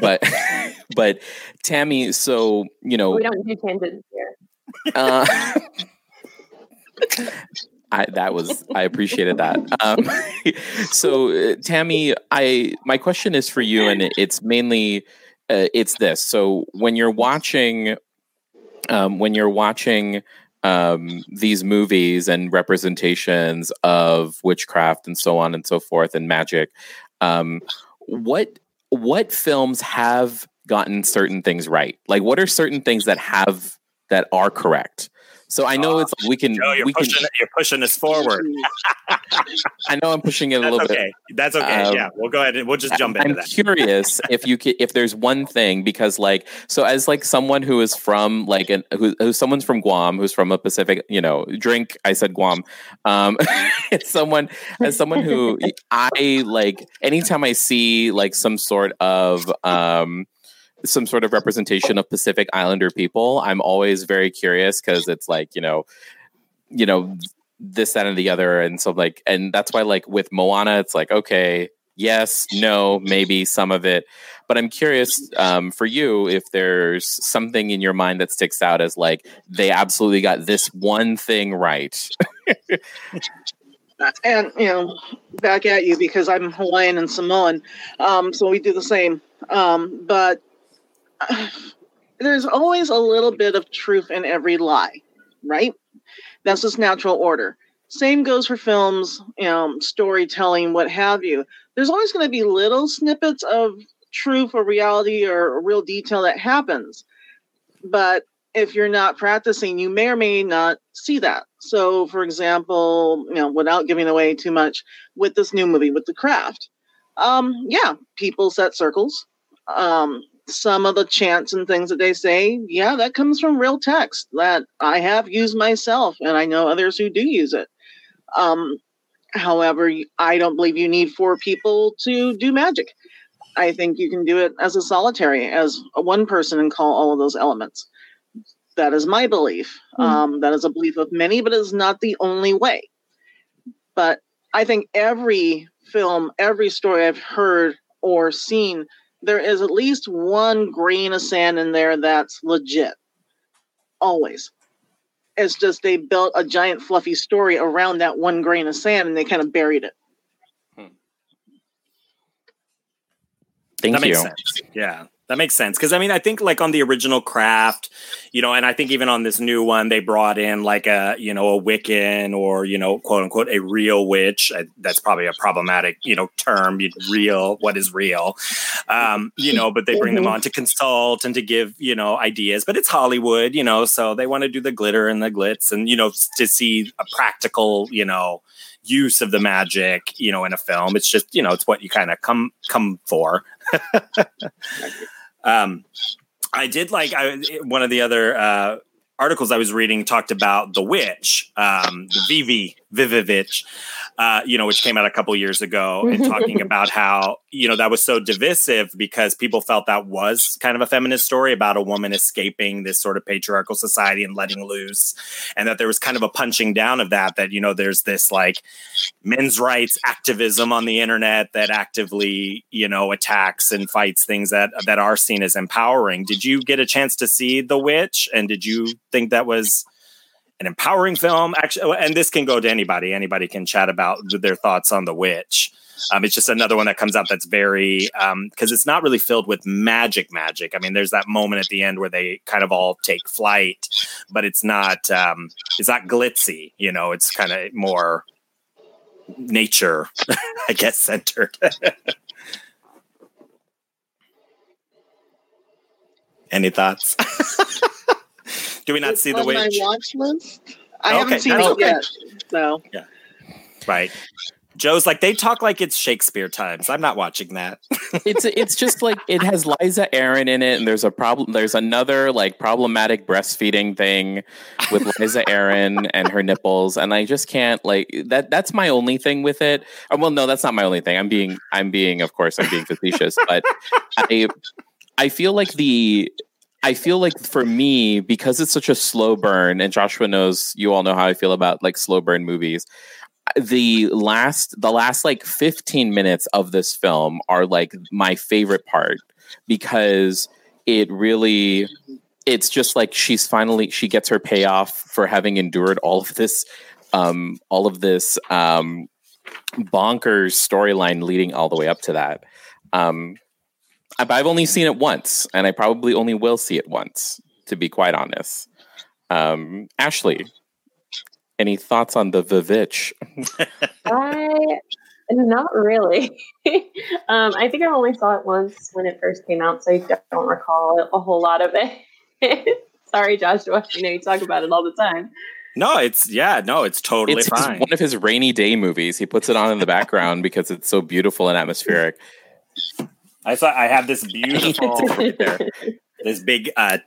but but Tammy, so you know, We don't do tangents here. Uh, I, that was I appreciated that. Um, so uh, Tammy, I my question is for you, and it's mainly uh, it's this. So when you're watching, um, when you're watching um, these movies and representations of witchcraft and so on and so forth and magic, um, what what films have gotten certain things right? Like, what are certain things that have that are correct? So I know Uh, it's we can Joe, you're we can pushing, you're pushing us forward. I know I'm pushing it a That's little bit. That's okay. Um, yeah, we'll go ahead and we'll just jump into I'm that. curious if you could, if there's one thing because like so as like someone who is from like an who, who someone's from Guam who's from a Pacific you know drink I said Guam um as someone as someone who I like anytime I see like some sort of um some sort of representation of Pacific Islander people I'm always very curious because it's like you know you know this that and the other. And so like and that's why like with Moana it's like okay yes no maybe some of it. But i'm curious um, for you if there's something in your mind that sticks out as like they absolutely got this one thing right. And you know back at you because i'm hawaiian and samoan um, so we do the same. Um, but there's always a little bit of truth in every lie right? That's just natural order. Same goes for films you know storytelling what have you. There's always going to be little snippets of truth or reality or real detail that happens. But if you're not practicing, you may or may not see that. So, for example, you know, without giving away too much, with this new movie, with The Craft, um, yeah, people set circles. Um, some of the chants and things that they say, yeah, that comes from real text that I have used myself, and I know others who do use it. Um, however, I don't believe you need four people to do magic. I think you can do it as a solitary, as a one person, and call all of those elements. That is my belief. Mhm. Um, that is a belief of many, but it's not the only way. But I think every film, every story I've heard or seen, there is at least one grain of sand in there that's legit. Always. It's just they built a giant fluffy story around that one grain of sand and they kind of buried it. Hmm. thank that you makes sense. Yeah, that makes sense. Because I mean, I think like on the original craft, you know, and I think even on this new one, they brought in like a you know a Wiccan or you know quote unquote a real witch. I, that's probably a problematic you know term. Real, what is real? Um, you know, but they bring them on to consult and to give you know ideas. But it's Hollywood, you know, so they want to do the glitter and the glitz and you know to see a practical you know use of the magic you know in a film it's just you know it's what you kind of come come for um i did like I, one of the other uh articles I was reading talked about the witch, um, the Vivi Vivivich, uh, you know, which came out a couple years ago, and talking about how you know that was so divisive because people felt that was kind of a feminist story about a woman escaping this sort of patriarchal society and letting loose, and that there was kind of a punching down of that. That you know, there's this like men's rights activism on the internet that actively you know attacks and fights things that that are seen as empowering. Did you get a chance to see The Witch, and did you think that was an empowering film. Actually, and this can go to anybody. Anybody can chat about their thoughts on The Witch. Um, it's just another one that comes out that's very because um, it's not really filled with magic. Magic. I mean, there's that moment at the end where they kind of all take flight, but it's not. Um, it's not glitzy. You know, it's kind of more nature, I guess, centered. Any thoughts? Do we not It's see the on witch? my watch list. I Okay, haven't seen it okay. yet. So yeah, Right. Joe's like they talk like it's Shakespeare times. I'm not watching that. it's it's just like it has Liza Aaron in it, and there's a problem. There's another like problematic breastfeeding thing with Liza Aaron and her nipples, and I just can't like that. That's my only thing with it. Uh, well, no, that's not my only thing. I'm being I'm being of course I'm being facetious, but I I feel like the I feel like for me because it's such a slow burn, and Joshua knows you all know how I feel about like slow burn movies the last the last like 15 minutes of this film are like my favorite part because it really it's just like she's finally she gets her payoff for having endured all of this um all of this um bonkers storyline leading all the way up to that. Um i've only seen it once and i probably only will see it once to be quite honest um ashley any thoughts on the Vivitch? I not really. um, I think I only saw it once when it first came out, so I don't recall a whole lot of it. Sorry, Joshua. You know you talk about it all the time. no, it's yeah, no, it's totally it's his- fine. one of his rainy day movies. He puts it on in the background because it's so beautiful and atmospheric. I saw I have this beautiful right there. this big uh,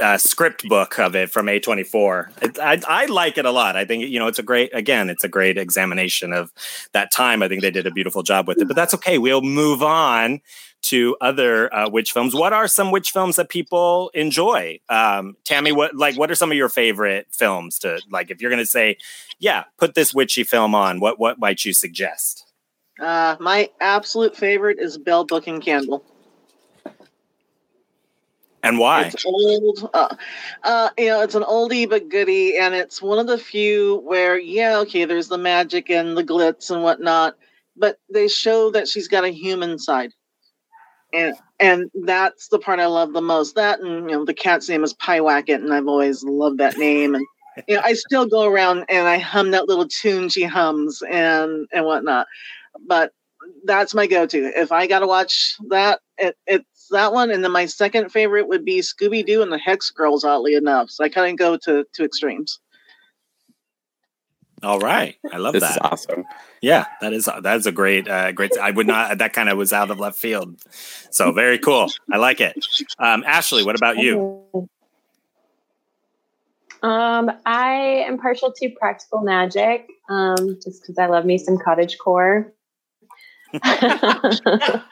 uh, script book of it from A24. It, I, I like it a lot. I think you know it's a great again, it's a great examination of that time. I think they did a beautiful job with it. But that's okay. We'll move on to other uh, witch films. What are some witch films that people enjoy? Um, Tammy, what like what are some of your favorite films to like? If you're going to say, yeah, put this witchy film on, what what might you suggest? Uh, my absolute favorite is Bell Book and Candle. And why? It's old. Uh, uh, you know, it's an oldie but goodie, and it's one of the few where, yeah, okay, there's the magic and the glitz and whatnot, but they show that she's got a human side, and and that's the part I love the most. That and you know, the cat's name is Pyewacket, and I've always loved that name, and you know, I still go around and I hum that little tune she hums and and whatnot, but that's my go-to. If I got to watch that, it, it's that one, and then my second favorite would be Scooby Doo and the Hex Girls. Oddly enough, so I kind of go to to extremes. All right, I love This that. is awesome. Yeah, that is that is a great uh, great. I would not. That kind of was out of left field. So very cool. I like it. Um, Ashley, what about you? Um, I am partial to practical magic, um, just because I love me some cottage core.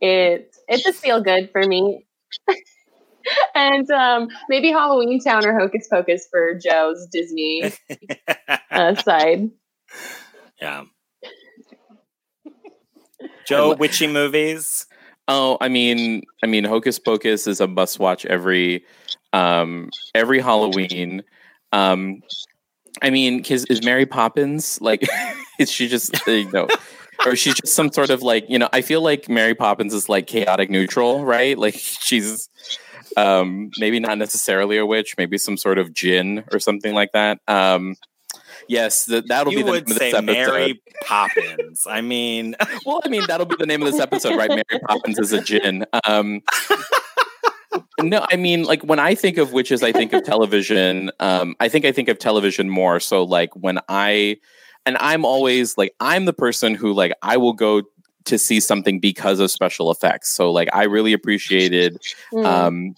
it it just feel good for me. and um, maybe Halloween Town or Hocus Pocus for Joe's Disney uh, side. yeah. Joe, witchy movies. Oh, I mean, I mean, Hocus Pocus is a must watch every um every Halloween. Um I mean, is, is Mary Poppins like is she just you know or she's just some sort of like, you know, I feel like Mary Poppins is like chaotic neutral, right? Like she's um maybe not necessarily a witch, maybe some sort of djinn or something like that. Um yes, th- that'll You be the would name of say this episode. Mary Poppins. I mean, Well, I mean, that'll be the name of this episode, right? Mary Poppins is a djinn. Um, no, I mean, like when I think of witches, I think of television. Um, I think I think of television more. So, like when I, and I'm always like, I'm the person who like I will go to see something because of special effects. So, like, I really appreciated Mm. um,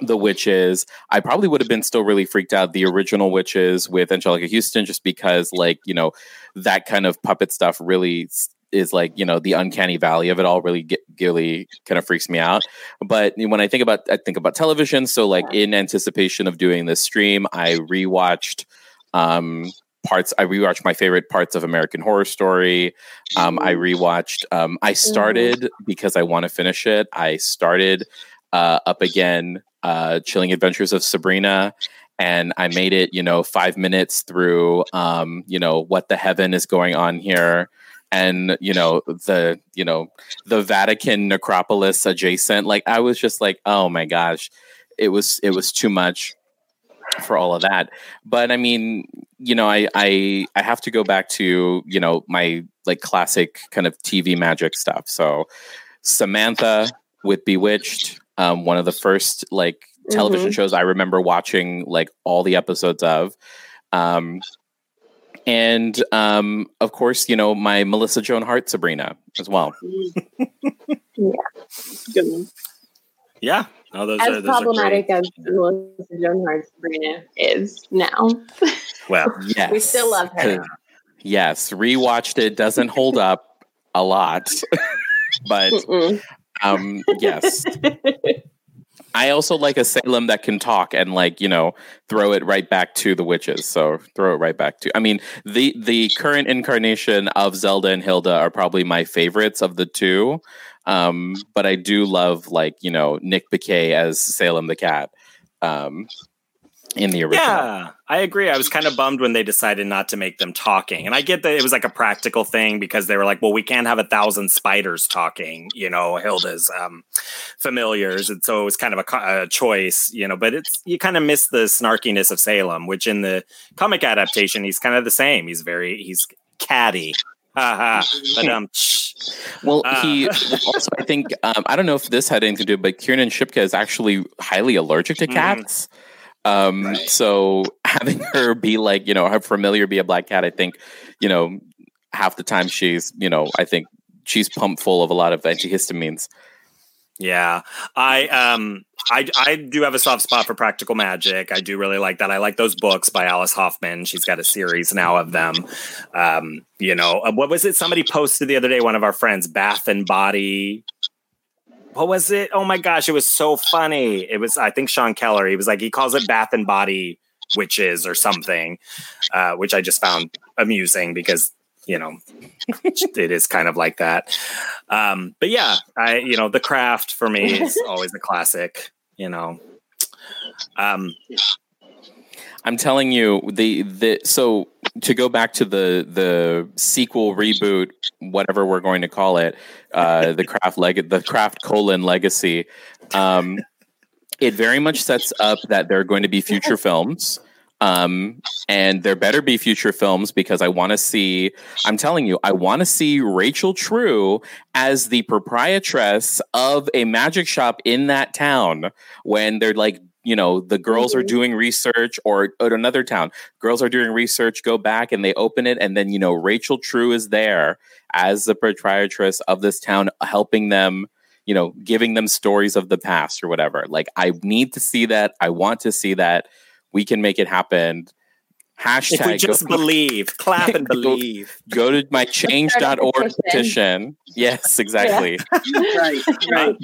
the witches. I probably would have been still really freaked out the original witches with Anjelica Huston, just because like you know that kind of puppet stuff really is like you know the uncanny valley of it all really get, really kind of freaks me out but when i think about i think about television so like in anticipation of doing this stream i rewatched um parts i rewatched my favorite parts of american horror story um i rewatched um i started because i want to finish it i started uh up again uh chilling adventures of sabrina and I made it, you know, five minutes through, um, you know, what the heaven is going on here and you know the you know the Vatican necropolis adjacent. Like I was just like, oh my gosh, it was it was too much for all of that. But I mean, you know, I I I have to go back to you know my like classic kind of TV magic stuff. So Samantha with Bewitched, um, one of the first like television mm-hmm. shows I remember watching like all the episodes of. Um, and um, of course, you know my Melissa Joan Hart Sabrina as well. yeah, good one. Yeah, no, those as are, those problematic as Melissa Joan Hart Sabrina is now. Well, yes, we still love her. Yes, rewatched it. Doesn't hold up a lot, but um, yes. I also like a Salem that can talk and like you know throw it right back to the witches. So throw it right back to. I mean the the current incarnation of Zelda and Hilda are probably my favorites of the two, um, but I do love like you know Nick Bakay as Salem the cat. Um, in the original. Yeah, I agree. I was kind of bummed when they decided not to make them talking. And I get that it was like a practical thing because they were like, well, we can't have a thousand spiders talking, you know, Hilda's um, familiars. And so it was kind of a, a choice, you know, but it's, you kind of miss the snarkiness of Salem, which in the comic adaptation, he's kind of the same. He's very, he's catty. but, um, well, uh. he also, I think, um, I don't know if this had anything to do, but Kiernan Shipka is actually highly allergic to mm-hmm. cats. Mm. Um, right. So having her be like, you know, her familiar be a black cat, I think, you know, half the time she's, you know, I think she's pumped full of a lot of antihistamines. Yeah, I um, I I do have a soft spot for practical magic. I do really like that. I like those books by Alice Hoffman. She's got a series now of them. Um, you know, uh, what was it? Somebody posted the other day. One of our friends, Bath and Body what was it? Oh my gosh, it was so funny. It was I think Sean Keller. He was like he calls it Bath and Body Witches or something, uh, which I just found amusing because you know it is kind of like that. Um, but yeah, I you know the craft for me is always a classic. You know, um, I'm telling you the the so to go back to the the sequel reboot, whatever we're going to call it, uh, the craft leg the craft colon legacy. Um, it very much sets up that there are going to be future films. Um, and there better be future films because I want to see, I'm telling you, I want to see Rachel True as the proprietress of a magic shop in that town when they're like you know the girls are mm-hmm. doing research or at another town. Girls are doing research go back and they open it and then you know rachel true is there as the proprietress of this town helping them you know giving them stories of the past or whatever. Like i need to see that. I want to see that we can make it happen Hashtag if we just go, believe, clap and believe. Go, go to my change.org petition. Yes, exactly. Yeah. right, right.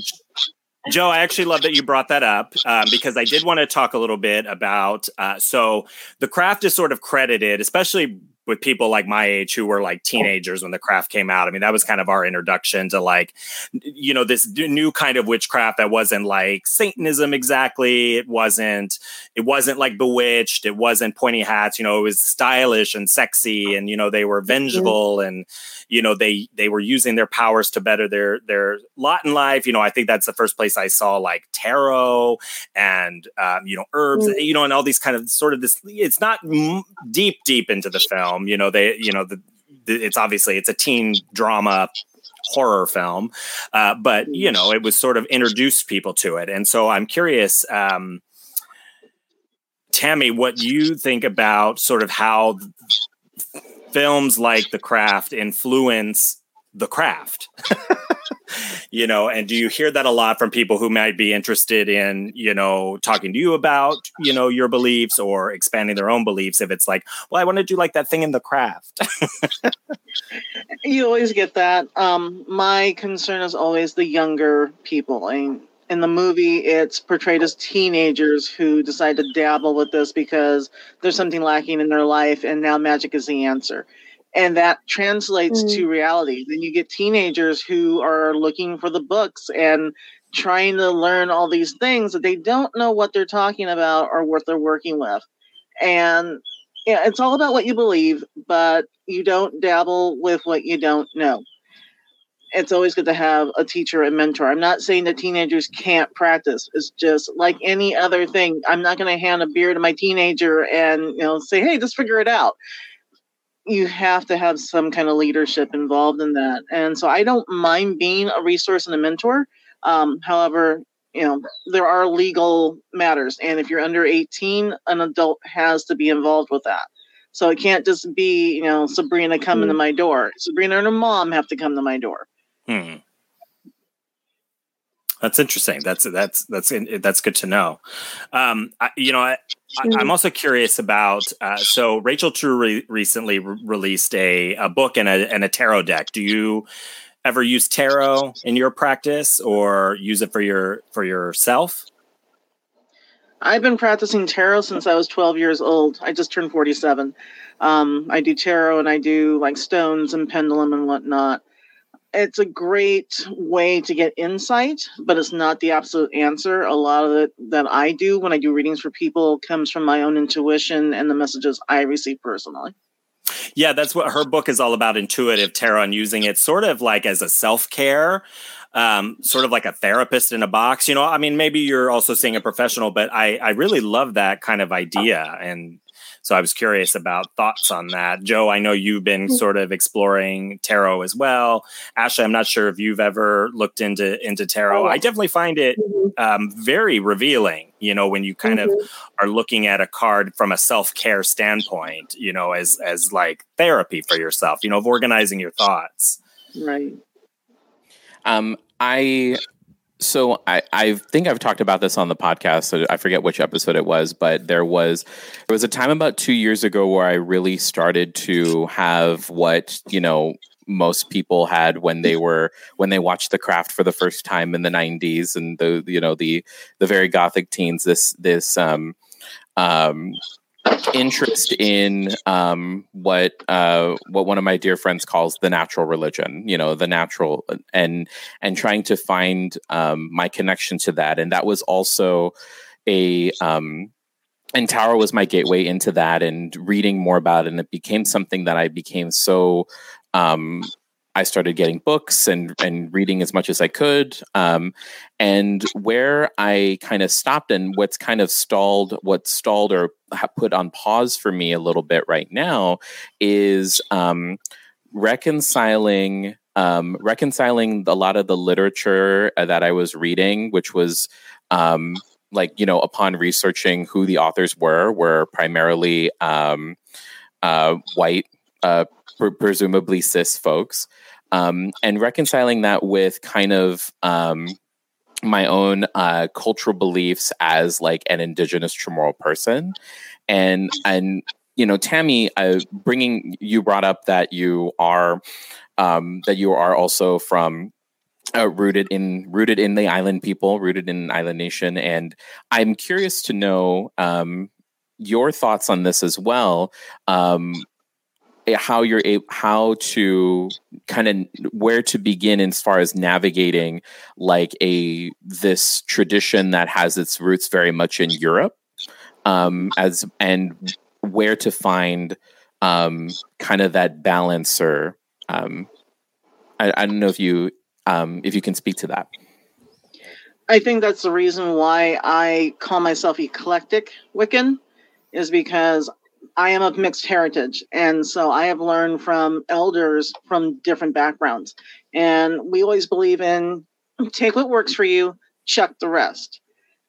Joe, I actually love that you brought that up um, because I did want to talk a little bit about. Uh, so, the craft is sort of credited, especially with people like my age who were like teenagers when the craft came out. I mean, that was kind of our introduction to like, you know, this new kind of witchcraft that wasn't like Satanism exactly. It wasn't, it wasn't like bewitched. It wasn't pointy hats. You know, it was stylish and sexy, and you know they were vengeful, and you know they they were using their powers to better their their lot in life. You know, I think that's the first place I saw like tarot and um, you know herbs, mm-hmm. you know, and all these kind of sort of this. It's not deep deep into the film film. You know, they, you know, the, the it's obviously it's a teen drama horror film, uh, but you know, it was sort of introduced people to it, and so I'm curious. Um, Tammy, what you think about sort of how films like The Craft influence the craft. you know, and do you hear that a lot from people who might be interested in, you know, talking to you about, you know, your beliefs or expanding their own beliefs if it's like, well, I want to do like that thing in the craft. you always get that. Um, my concern is always the younger people. Mean, in the movie, it's portrayed as teenagers who decide to dabble with this because there's something lacking in their life, and now magic is the answer. And that translates mm. to reality. Then you get teenagers who are looking for the books and trying to learn all these things that they don't know what they're talking about or what they're working with. And yeah, it's all about what you believe, but you don't dabble with what you don't know it's always good to have a teacher and mentor. I'm not saying that teenagers can't practice. It's just like any other thing. I'm not going to hand a beer to my teenager and you know say, "Hey, just figure it out." You have to have some kind of leadership involved in that, and so I don't mind being a resource and a mentor. Um, however, you know there are legal matters, and if you're under 18, an adult has to be involved with that. So it can't just be, you know, Sabrina coming mm-hmm. to my door. Sabrina and her mom have to come to my door. Hmm. That's interesting. That's that's that's that's good to know. Um, I, you know, I, am also curious about. Uh, so Rachel True re- recently re- released a, a book and a and a tarot deck. Do you ever use tarot in your practice or use it for your for yourself? I've been practicing tarot since I was 12 years old. I just turned 47. Um, I do tarot and I do like stones and pendulum and whatnot it's a great way to get insight, but it's not the absolute answer. A lot of it that I do when I do readings for people comes from my own intuition and the messages I receive personally. Yeah, that's what her book is all about intuitive tarot and using it sort of like as a self care, um, sort of like a therapist in a box. You know, I mean, maybe you're also seeing a professional, but I, I really love that kind of idea. And so I was curious about thoughts on that. Joe, I know you've been mm. sort of exploring tarot as well. Ashley, I'm not sure if you've ever looked into into tarot. Oh, I definitely find it mm-hmm. um, very revealing. You know, when you kind mm-hmm. of are looking at a card from a self care standpoint. You know, as as like therapy for yourself. You know, of organizing your thoughts. Right. Um, I so I, I think I've talked about this on the podcast. So I forget which episode it was, but there was there was a time about two years ago where I really started to have what you know most people had when they were when they watched The Craft for the first time in the '90s, and the you know the the very gothic teens. This this um um interest in um, what uh, what one of my dear friends calls the natural religion. You know, the natural, and and trying to find um, my connection to that, and that was also a. Um, and Tarot was my gateway into that, and reading more about it, and it became something that I became so um, I started getting books and and reading as much as I could. Um, and where I kind of stopped and what's kind of stalled, what stalled or put on pause for me a little bit right now is um, reconciling. Um, reconciling a lot of the literature uh, that I was reading, which was um, like you know upon researching who the authors were, were primarily um, uh, white, uh, presumably cis folks, um, and reconciling that with kind of um, my own uh, cultural beliefs as like an indigenous Chamorro person, and and you know, Tammy, uh, bringing you brought up that you are um, that you are also from uh, rooted in rooted in the island people, rooted in island nation, and I'm curious to know um, your thoughts on this as well. Um, how you're able how to kind of where to begin as far as navigating like a this tradition that has its roots very much in Europe um as and where to find um kind of that balance or um I, I don't know if you um if you can speak to that. I think that's the reason why I call myself eclectic Wiccan is because I am of mixed heritage, and so I have learned from elders from different backgrounds. And we always believe in take what works for you, chuck the rest.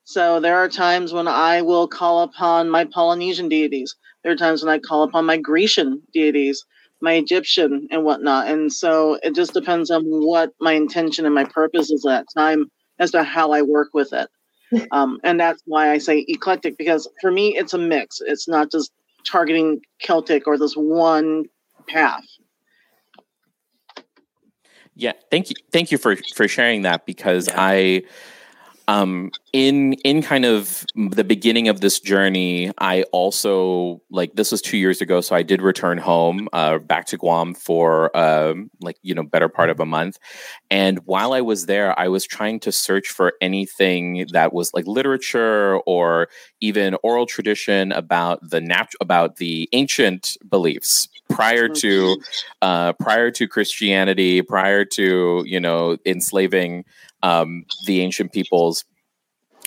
So there are times when I will call upon my Polynesian deities. There are times when I call upon my Grecian deities. my Egyptian and whatnot. And so it just depends on what my intention and my purpose is at that time as to how I work with it. Um, and that's why I say eclectic because for me it's a mix. It's not just targeting Celtic or this one path. Yeah, thank you, thank you for for sharing that because yeah. I um in in kind of the beginning of this journey i also like this was two years ago so i did return home uh, back to guam for um, like you know better part of a month. And while i was there i was trying to search for anything that was like literature or even oral tradition about the nat- about the ancient beliefs prior to uh, prior to christianity prior to you know enslaving um, the ancient peoples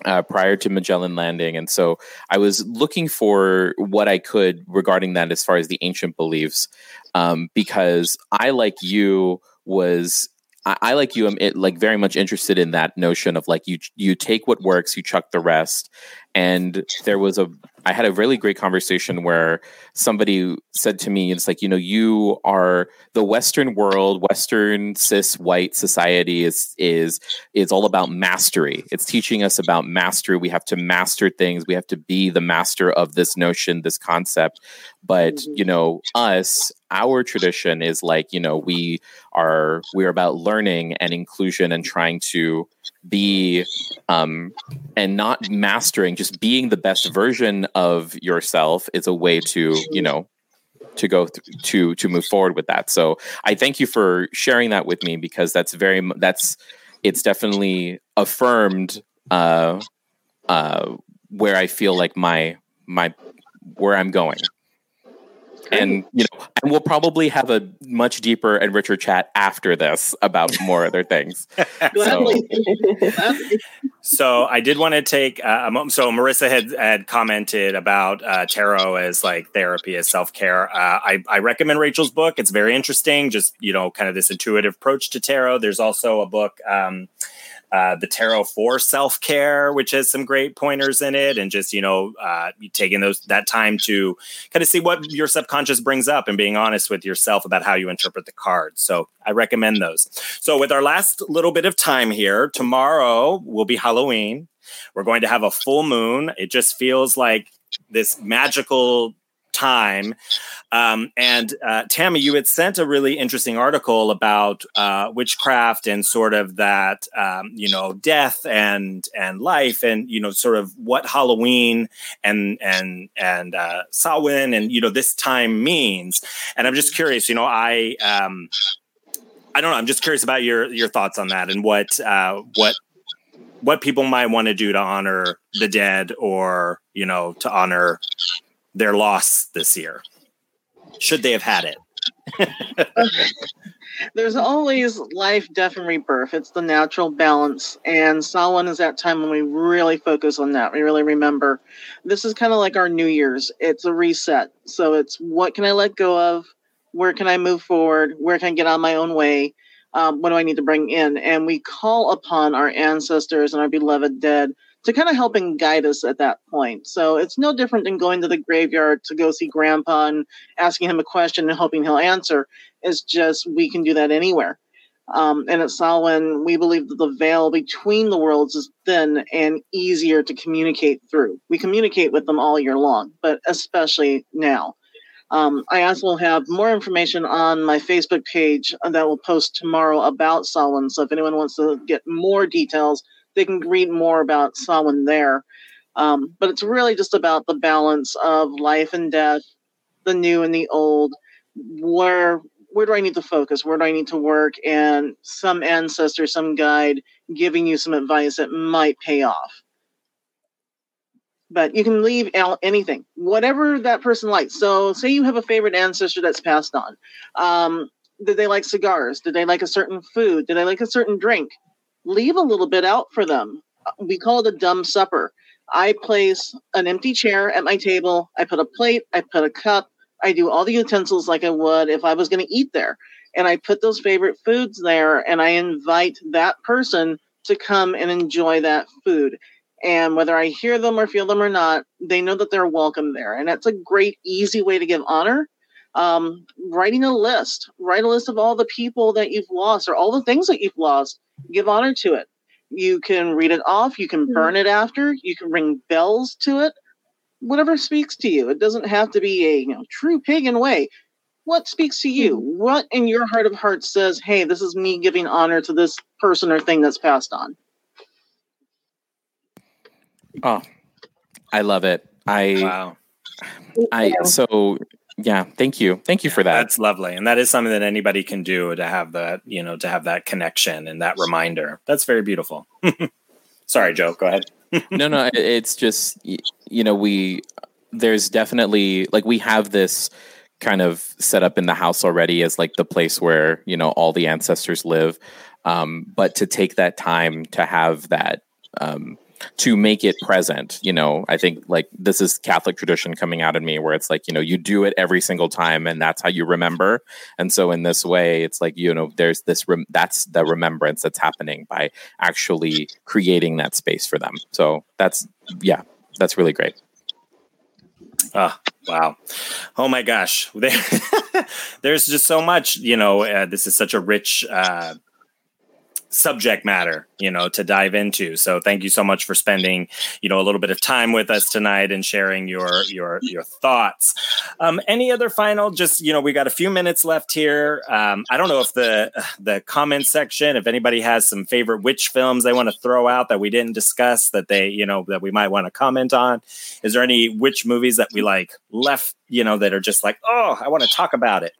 uh, prior to Magellan landing. And so I was looking for what I could regarding that as far as the ancient beliefs, um, because I, like you, was I, I like you am like very much interested in that notion of like you you take what works, you chuck the rest. And there was a I had a really great conversation where somebody said to me, it's like, you know, you are the Western world, Western cis white society is is is all about mastery. It's teaching us about mastery. We have to master things. We have to be the master of this notion, this concept. But, mm-hmm. you know, us, our tradition is like, you know, we are we're about learning and inclusion and trying to be um, and not mastering just being the best version of yourself is a way to you know to go th- to to move forward with that. So i thank you for sharing that with me because that's very that's it's definitely affirmed uh uh where i feel like my my where i'm going and you know, and we'll probably have a much deeper and richer chat after this about more other things. so. so I did want to take. Uh, a moment. so Marissa had had commented about uh, tarot as like therapy as self care. Uh, I I recommend Rachel's book. It's very interesting. Just you know, kind of this intuitive approach to tarot. There's also a book. Um, uh, the tarot for self care, which has some great pointers in it, and just you know uh, taking those that time to kind of see what your subconscious brings up and being honest with yourself about how you interpret the cards. So I recommend those. So with our last little bit of time here, tomorrow will be Halloween. We're going to have a full moon. It just feels like this magical time. Um, and uh, Tammy, you had sent a really interesting article about uh, witchcraft and sort of that, um, you know, death and and life, and you know, sort of what Halloween and and and uh, Samhain and you know this time means. And I'm just curious, you know, I. Um, I don't know. I'm just curious about your your thoughts on that and what uh, what what people might want to do to honor the dead or you know to honor their loss this year? Should they have had it? There's always life, death, and rebirth. It's the natural balance. And Samhain is that time when we really focus on that. We really remember. This is kind of like our New Year's. It's a reset. So it's what can I let go of? Where can I move forward? Where can I get on my own way? Um, what do I need to bring in? And we call upon our ancestors and our beloved dead to kind of help and guide us at that point. So it's no different than going to the graveyard to go see grandpa and asking him a question and hoping he'll answer. It's just we can do that anywhere. Um, and at Samhain, we believe that the veil between the worlds is thin and easier to communicate through. We communicate with them all year long, but especially now. Um, I also will have more information on my Facebook page that will post tomorrow about Samhain. So if anyone wants to get more details, they can read more about Samhain there. Um, but it's really just about the balance of life and death, the new and the old. Where where do I need to focus? Where do I need to work? And some ancestor, some guide giving you some advice that might pay off. But you can leave out anything, whatever that person likes. So, say you have a favorite ancestor that's passed on. Um, did they like cigars? Did they like a certain food? Did they like a certain drink? Leave a little bit out for them. We call it a dumb supper. I place an empty chair at my table. I put a plate, I put a cup, I do all the utensils like I would if I was going to eat there. And I put those favorite foods there and I invite that person to come and enjoy that food. And whether I hear them or feel them or not, they know that they're welcome there. And that's a great, easy way to give honor. Um, writing a list, write a list of all the people that you've lost or all the things that you've lost. Give honor to it. You can read it off. You can hmm. burn it after. You can ring bells to it. Whatever speaks to you. It doesn't have to be a you know true pagan way. What speaks to you? Hmm. What in your heart of hearts says, "Hey, this is me giving honor to this person or thing that's passed on." Oh, I love it. I Wow. I so yeah. Thank you. Thank you for that. That's lovely. And that is something that anybody can do to have that, you know, to have that connection and that reminder. That's very beautiful. Sorry, Joe. Go ahead. no, no, it's just you know we there's definitely like we have this kind of set up in the house already as like the place where you know all the ancestors live, um, but to take that time to have that um, to make it present, you know, I think like this is Catholic tradition coming out in me where it's like you know you do it every single time and that's how you remember, and so in this way it's like you know there's this rem- that's the remembrance that's happening by actually creating that space for them. So that's yeah, that's really great. Oh, wow. Oh my gosh. There's just so much, you know, uh, this is such a rich uh, subject matter, you know, to dive into. So thank you so much for spending, you know, a little bit of time with us tonight and sharing your your your thoughts. Um, any other final just, you know, we got a few minutes left here. Um, I don't know if the the comment section, if anybody has some favorite witch films they want to throw out that we didn't discuss that they, you know, that we might want to comment on. Is there any witch movies that we like left, you know, that are just like, oh, I want to talk about it?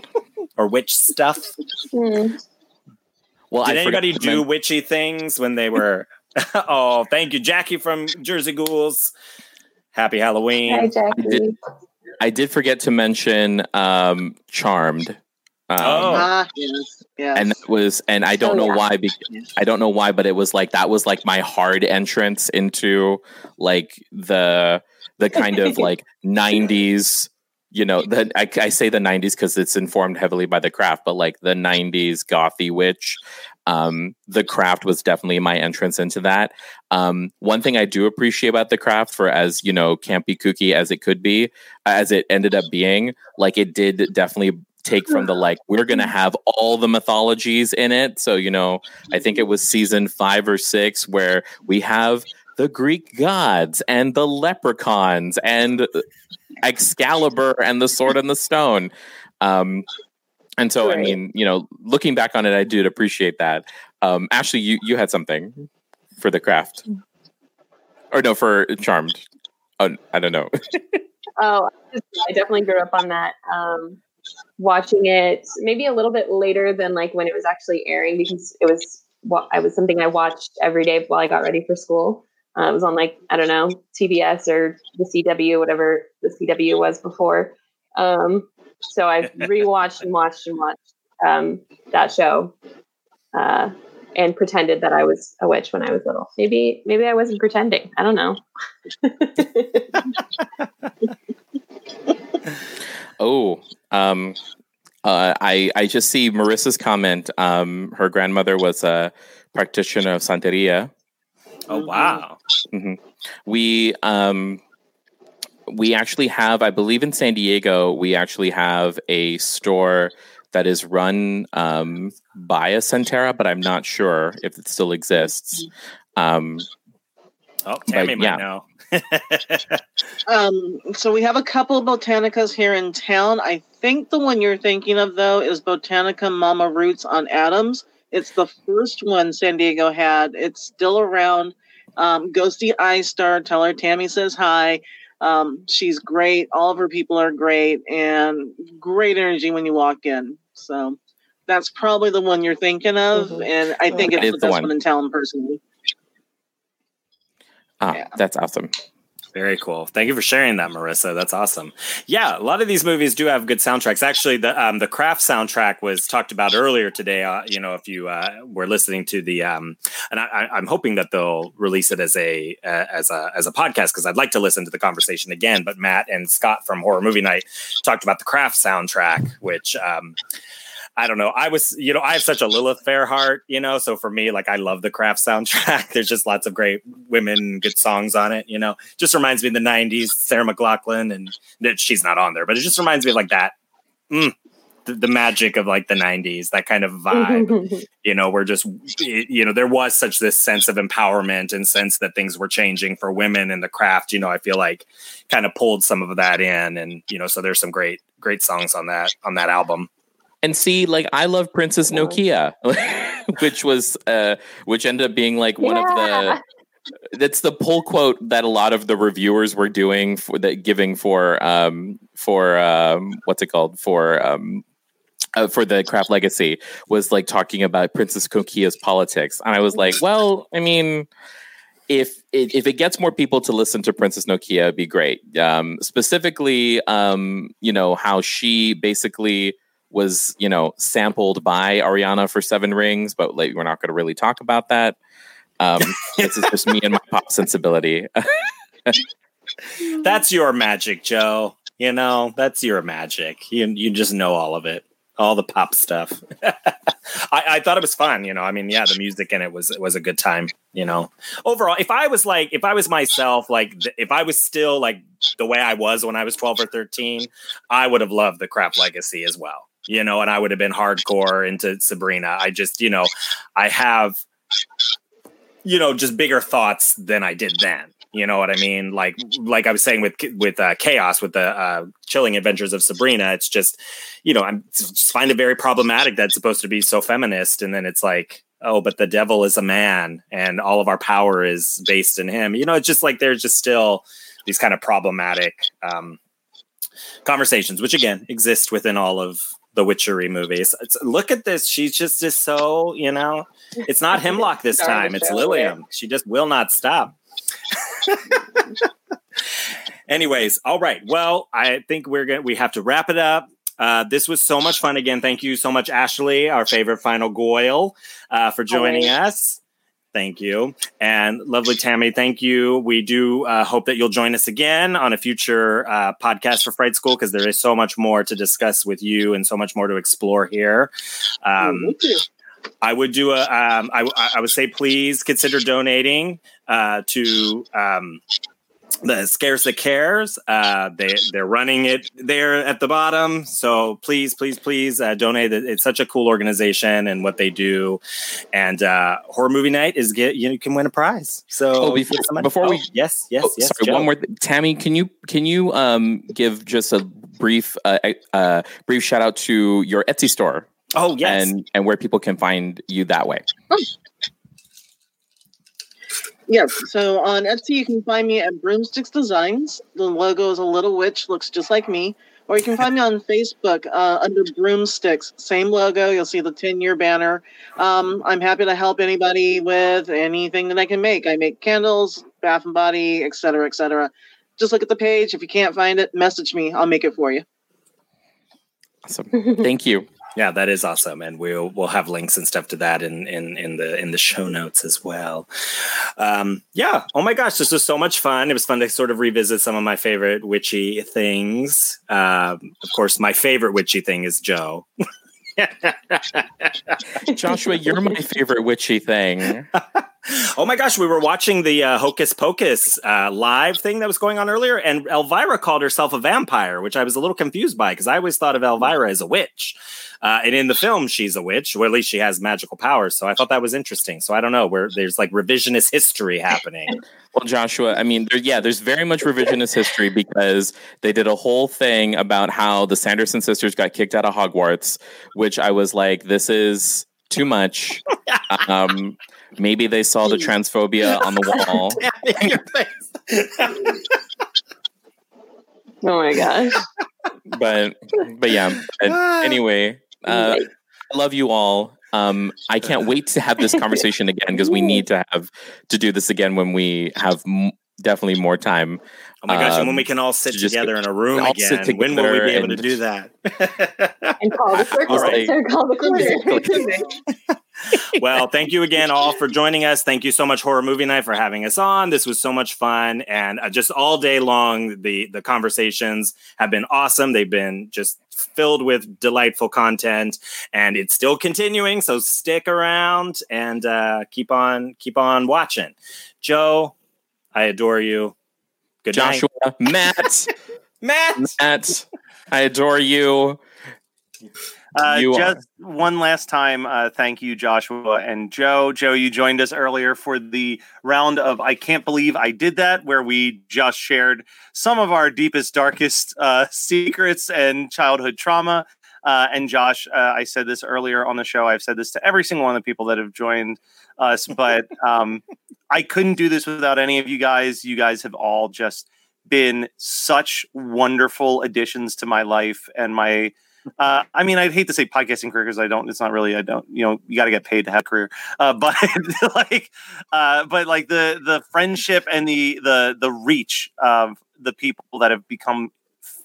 or witch stuff? Hmm. Well, Did I anybody to do men- witchy things when they were? oh, thank you, Jackie from Jersey Ghouls. Happy Halloween. Hi, Jackie. did- I did forget to mention um, Charmed. Um, Oh. Ah, yes, yes. and that was and i don't Oh, know yeah. why be- i don't know why but it was like that was like my hard entrance into like the the kind of like 90s you know the i, I say the 90s because it's informed heavily by the craft but like the 90s gothy witch um the craft was definitely my entrance into that. Um one thing i do appreciate about the craft for as you know campy kooky as it could be as it ended up being like it did definitely take from the like we're gonna have all the mythologies in it. So you know i think it was season five or six where we have the greek gods and the leprechauns and excalibur and the sword and the stone. Um and so i mean you know looking back on it i did appreciate that. Um ashley you you had something for the craft. Or no for charmed. Oh, i don't know. Oh, I definitely grew up on that. Um, watching it maybe a little bit later than like when it was actually airing because it was what I was something I watched every day while I got ready for school. Uh, it was on like I don't know TBS or the CW, whatever the CW was before. Um, so I've rewatched and watched and watched um, that show uh, and pretended that I was a witch when I was little. Maybe maybe I wasn't pretending. I don't know. Oh, um, uh, I I just see Marissa's comment. Um, her grandmother was a practitioner of Santeria. Oh wow. We um, we actually have, I believe, in San Diego, we actually have a store that is run um, by a Santera, but I'm not sure if it still exists. Um, Oh, Tammy But, might yeah. know. Um, so we have a couple of botanicas here in town. I think the one you're thinking of though is Botanica Mama Roots on Adams. It's the first one San Diego had. It's still around. Um, Ghosty Eye Star, tell her Tammy says hi. Um, she's great. All of her people are great and great energy when you walk in. So that's probably the one you're thinking of, Mhm. and I think That it's is the the best one. one in town personally. ah, Yeah. that's awesome. Very cool. Thank you for sharing that, Marissa. That's awesome. Yeah, a lot of these movies do have good soundtracks. Actually, the um, the Craft soundtrack was talked about earlier today. Uh, you know, if you uh, were listening to the, um, and I, I'm hoping that they'll release it as a uh, as a as a podcast because I'd like to listen to the conversation again. But Matt and Scott from Horror Movie Night talked about the Craft soundtrack, which. Um, I don't know. I was, you know, I have such a Lilith Fair heart, you know. So for me, like, I love the Craft soundtrack. There's just lots of great women, good songs on it. You know, just reminds me of the '90s, Sarah McLachlan, and that she's not on there, but it just reminds me of like that mm, the, the magic of like the 90s that kind of vibe you know we're just you know there was such this sense of empowerment and sense that things were changing for women in the craft you know i feel like kind of pulled some of that in and you know so there's some great great songs on that on that album and see like i love princess nokia which was uh which ended up being like one yeah. of the that's the pull quote that a lot of the reviewers were doing for that giving for um for um what's it called for um uh, for the craft legacy was like talking about Princess Nokia's politics, and I was like, well, I mean, if it, if it gets more people to listen to Princess Nokia, it'd be great. Um, specifically, um, you know how she basically was, you know, sampled by Ariana for Seven Rings, but like we're not going to really talk about that. Um, this is just me and my pop sensibility. that's your magic, Joe. You know, that's your magic. You you just know all of it all the pop stuff. I, I, thought it was fun, you know. I mean, yeah, the music in it was it was a good time, you know. Overall, if I was like, if I was myself, like, if I was still like the way I was when I was twelve or thirteen, I would have loved the Craft Legacy as well, you know, and I would have been hardcore into Sabrina. I just, you know, I have, you know, just bigger thoughts than I did then. You know what I mean? Like, like I was saying with with uh, CAOS, with the uh, chilling adventures of Sabrina. It's just, you know, I'm just find it very problematic that's supposed to be so feminist, and then it's like, oh, but the devil is a man, and all of our power is based in him. You know, it's just like there's just still these kind of problematic um, conversations, which again exist within all of the witchery movies. It's, look at this; she's just is so, you know, it's not Hemlock this time; it's Lilium. She just will not stop. Anyways, all right. Well, I think we're going to we have to wrap it up. Uh, this was so much fun again. Thank you so much, Ashley, our favorite final Goyle, uh, for joining us. Thank you. And lovely Tammy, thank you. We do uh, hope that you'll join us again on a future uh, podcast for Fright School because there is so much more to discuss with you and so much more to explore here. Um, I would do a. Um, I, I would say please consider donating uh, to um, the Scares That Cares. Uh, they they're running it there at the bottom. So please, please, please uh, donate. It's such a cool organization and what they do. And uh, horror movie night is get you, can win a prize. So oh, before, before we oh, yes yes oh, yes. Sorry, one more. Th- Tammy, can you can you um, give just a brief uh, uh, brief shout out to your Etsy store? Oh yes, and and where people can find you that way. Yes. So on Etsy, you can find me at Broomsticks Designs. The logo is a little witch, looks just like me. Or you can find me on Facebook uh, under Broomsticks. Same logo. You'll see the 10 year banner. Um, I'm happy to help anybody with anything that I can make. I make candles, bath and body, etc., etc. Just look at the page. If you can't find it, message me. I'll make it for you. Awesome. Thank you. Yeah, that is awesome, and we'll we'll have links and stuff to that in in in the in the show notes as well. Um, yeah. Oh my gosh, this was so much fun. It was fun to sort of revisit some of my favorite witchy things. Um, of course, my favorite witchy thing is Joe. Joshua, you're my favorite witchy thing. oh my gosh, we were watching the uh, Hocus Pocus uh, live thing that was going on earlier, and Elvira called herself a vampire, which I was a little confused by because I always thought of Elvira as a witch. Uh, and in the film, she's a witch, or at least she has magical powers. So I thought that was interesting. So I don't know where there's like revisionist history happening. well, Joshua, I mean, there, yeah, there's very much revisionist history because they did a whole thing about how the Sanderson sisters got kicked out of Hogwarts, which I was like, this is too much. um, maybe they saw the transphobia on the wall. oh my gosh. But but yeah. But anyway, uh, I love you all. Um, I can't wait to have this conversation again because we need to have to do this again when we have m- definitely more time. Oh my gosh! Um, and when we can all sit together in a room again, when will we be able to do that? and call the circus right. call the quarter. well, thank you again, all, for joining us. Thank you so much, Horror Movie Night, for having us on. This was so much fun, and uh, just all day long, the the conversations have been awesome. They've been just filled with delightful content, and it's still continuing. So stick around and uh, keep on keep on watching. Joe, I adore you. Good Joshua, night. Matt. Matt. Matt, I adore you. Uh, You just one last time, uh, thank you, Joshua and Joe. Joe, you joined us earlier for the round of I Can't Believe I Did That, where we just shared some of our deepest, darkest uh, secrets and childhood trauma. Uh, and Josh, uh, I said this earlier on the show. I've said this to every single one of the people that have joined us, but um, I couldn't do this without any of you guys. You guys have all just been such wonderful additions to my life and my uh, I mean, I'd hate to say podcasting career because I don't. It's not really. I don't. You know, you got to get paid to have a career. Uh, but like, uh, but like the the friendship and the the the reach of the people that have become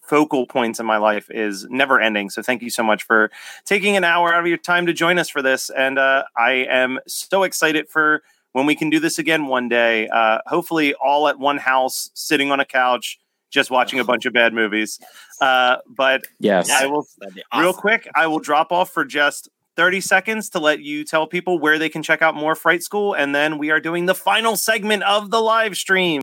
focal points in my life is never ending. So thank you so much for taking an hour out of your time to join us for this. And uh, I am so excited for when we can do this again one day. Uh, hopefully, all at one house, sitting on a couch, just watching a bunch of bad movies. Uh, but Yes. I will That'd real quick. I will drop off for just 30 seconds to let you tell people where they can check out more Fright School, and then we are doing the final segment of the live stream.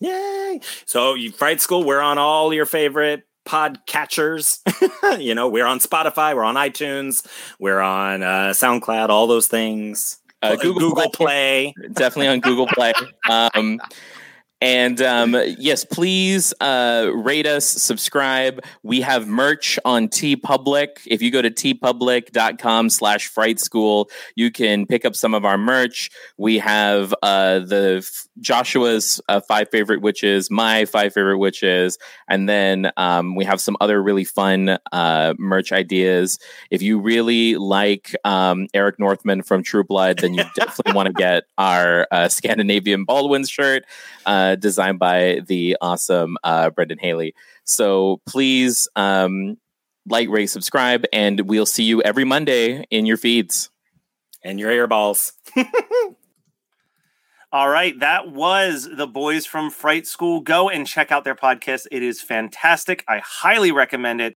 Yay! So, you Fright School, we're on all your favorite pod catchers. you know, we're on Spotify, we're on iTunes, we're on uh, SoundCloud, all those things. Uh, Google, Google Google Play. definitely on Google Play. Um, and um, yes, please uh, rate us, subscribe. We have merch on TeePublic. If you go to teepublic.com slash fright school, you can pick up some of our merch. We have uh, the f- Joshua's uh, five favorite witches, my five favorite witches, and then um, we have some other really fun uh, merch ideas. If you really like um, Eric Northman from True Blood, then you definitely want to get our uh, Scandinavian Baldwin shirt uh, designed by the awesome uh, Brendan Haley. So please um, like, rate, subscribe, and we'll see you every Monday in your feeds. And your earballs. All right, that was the boys from Fright School. Go and check out their podcast. It is fantastic. I highly recommend it.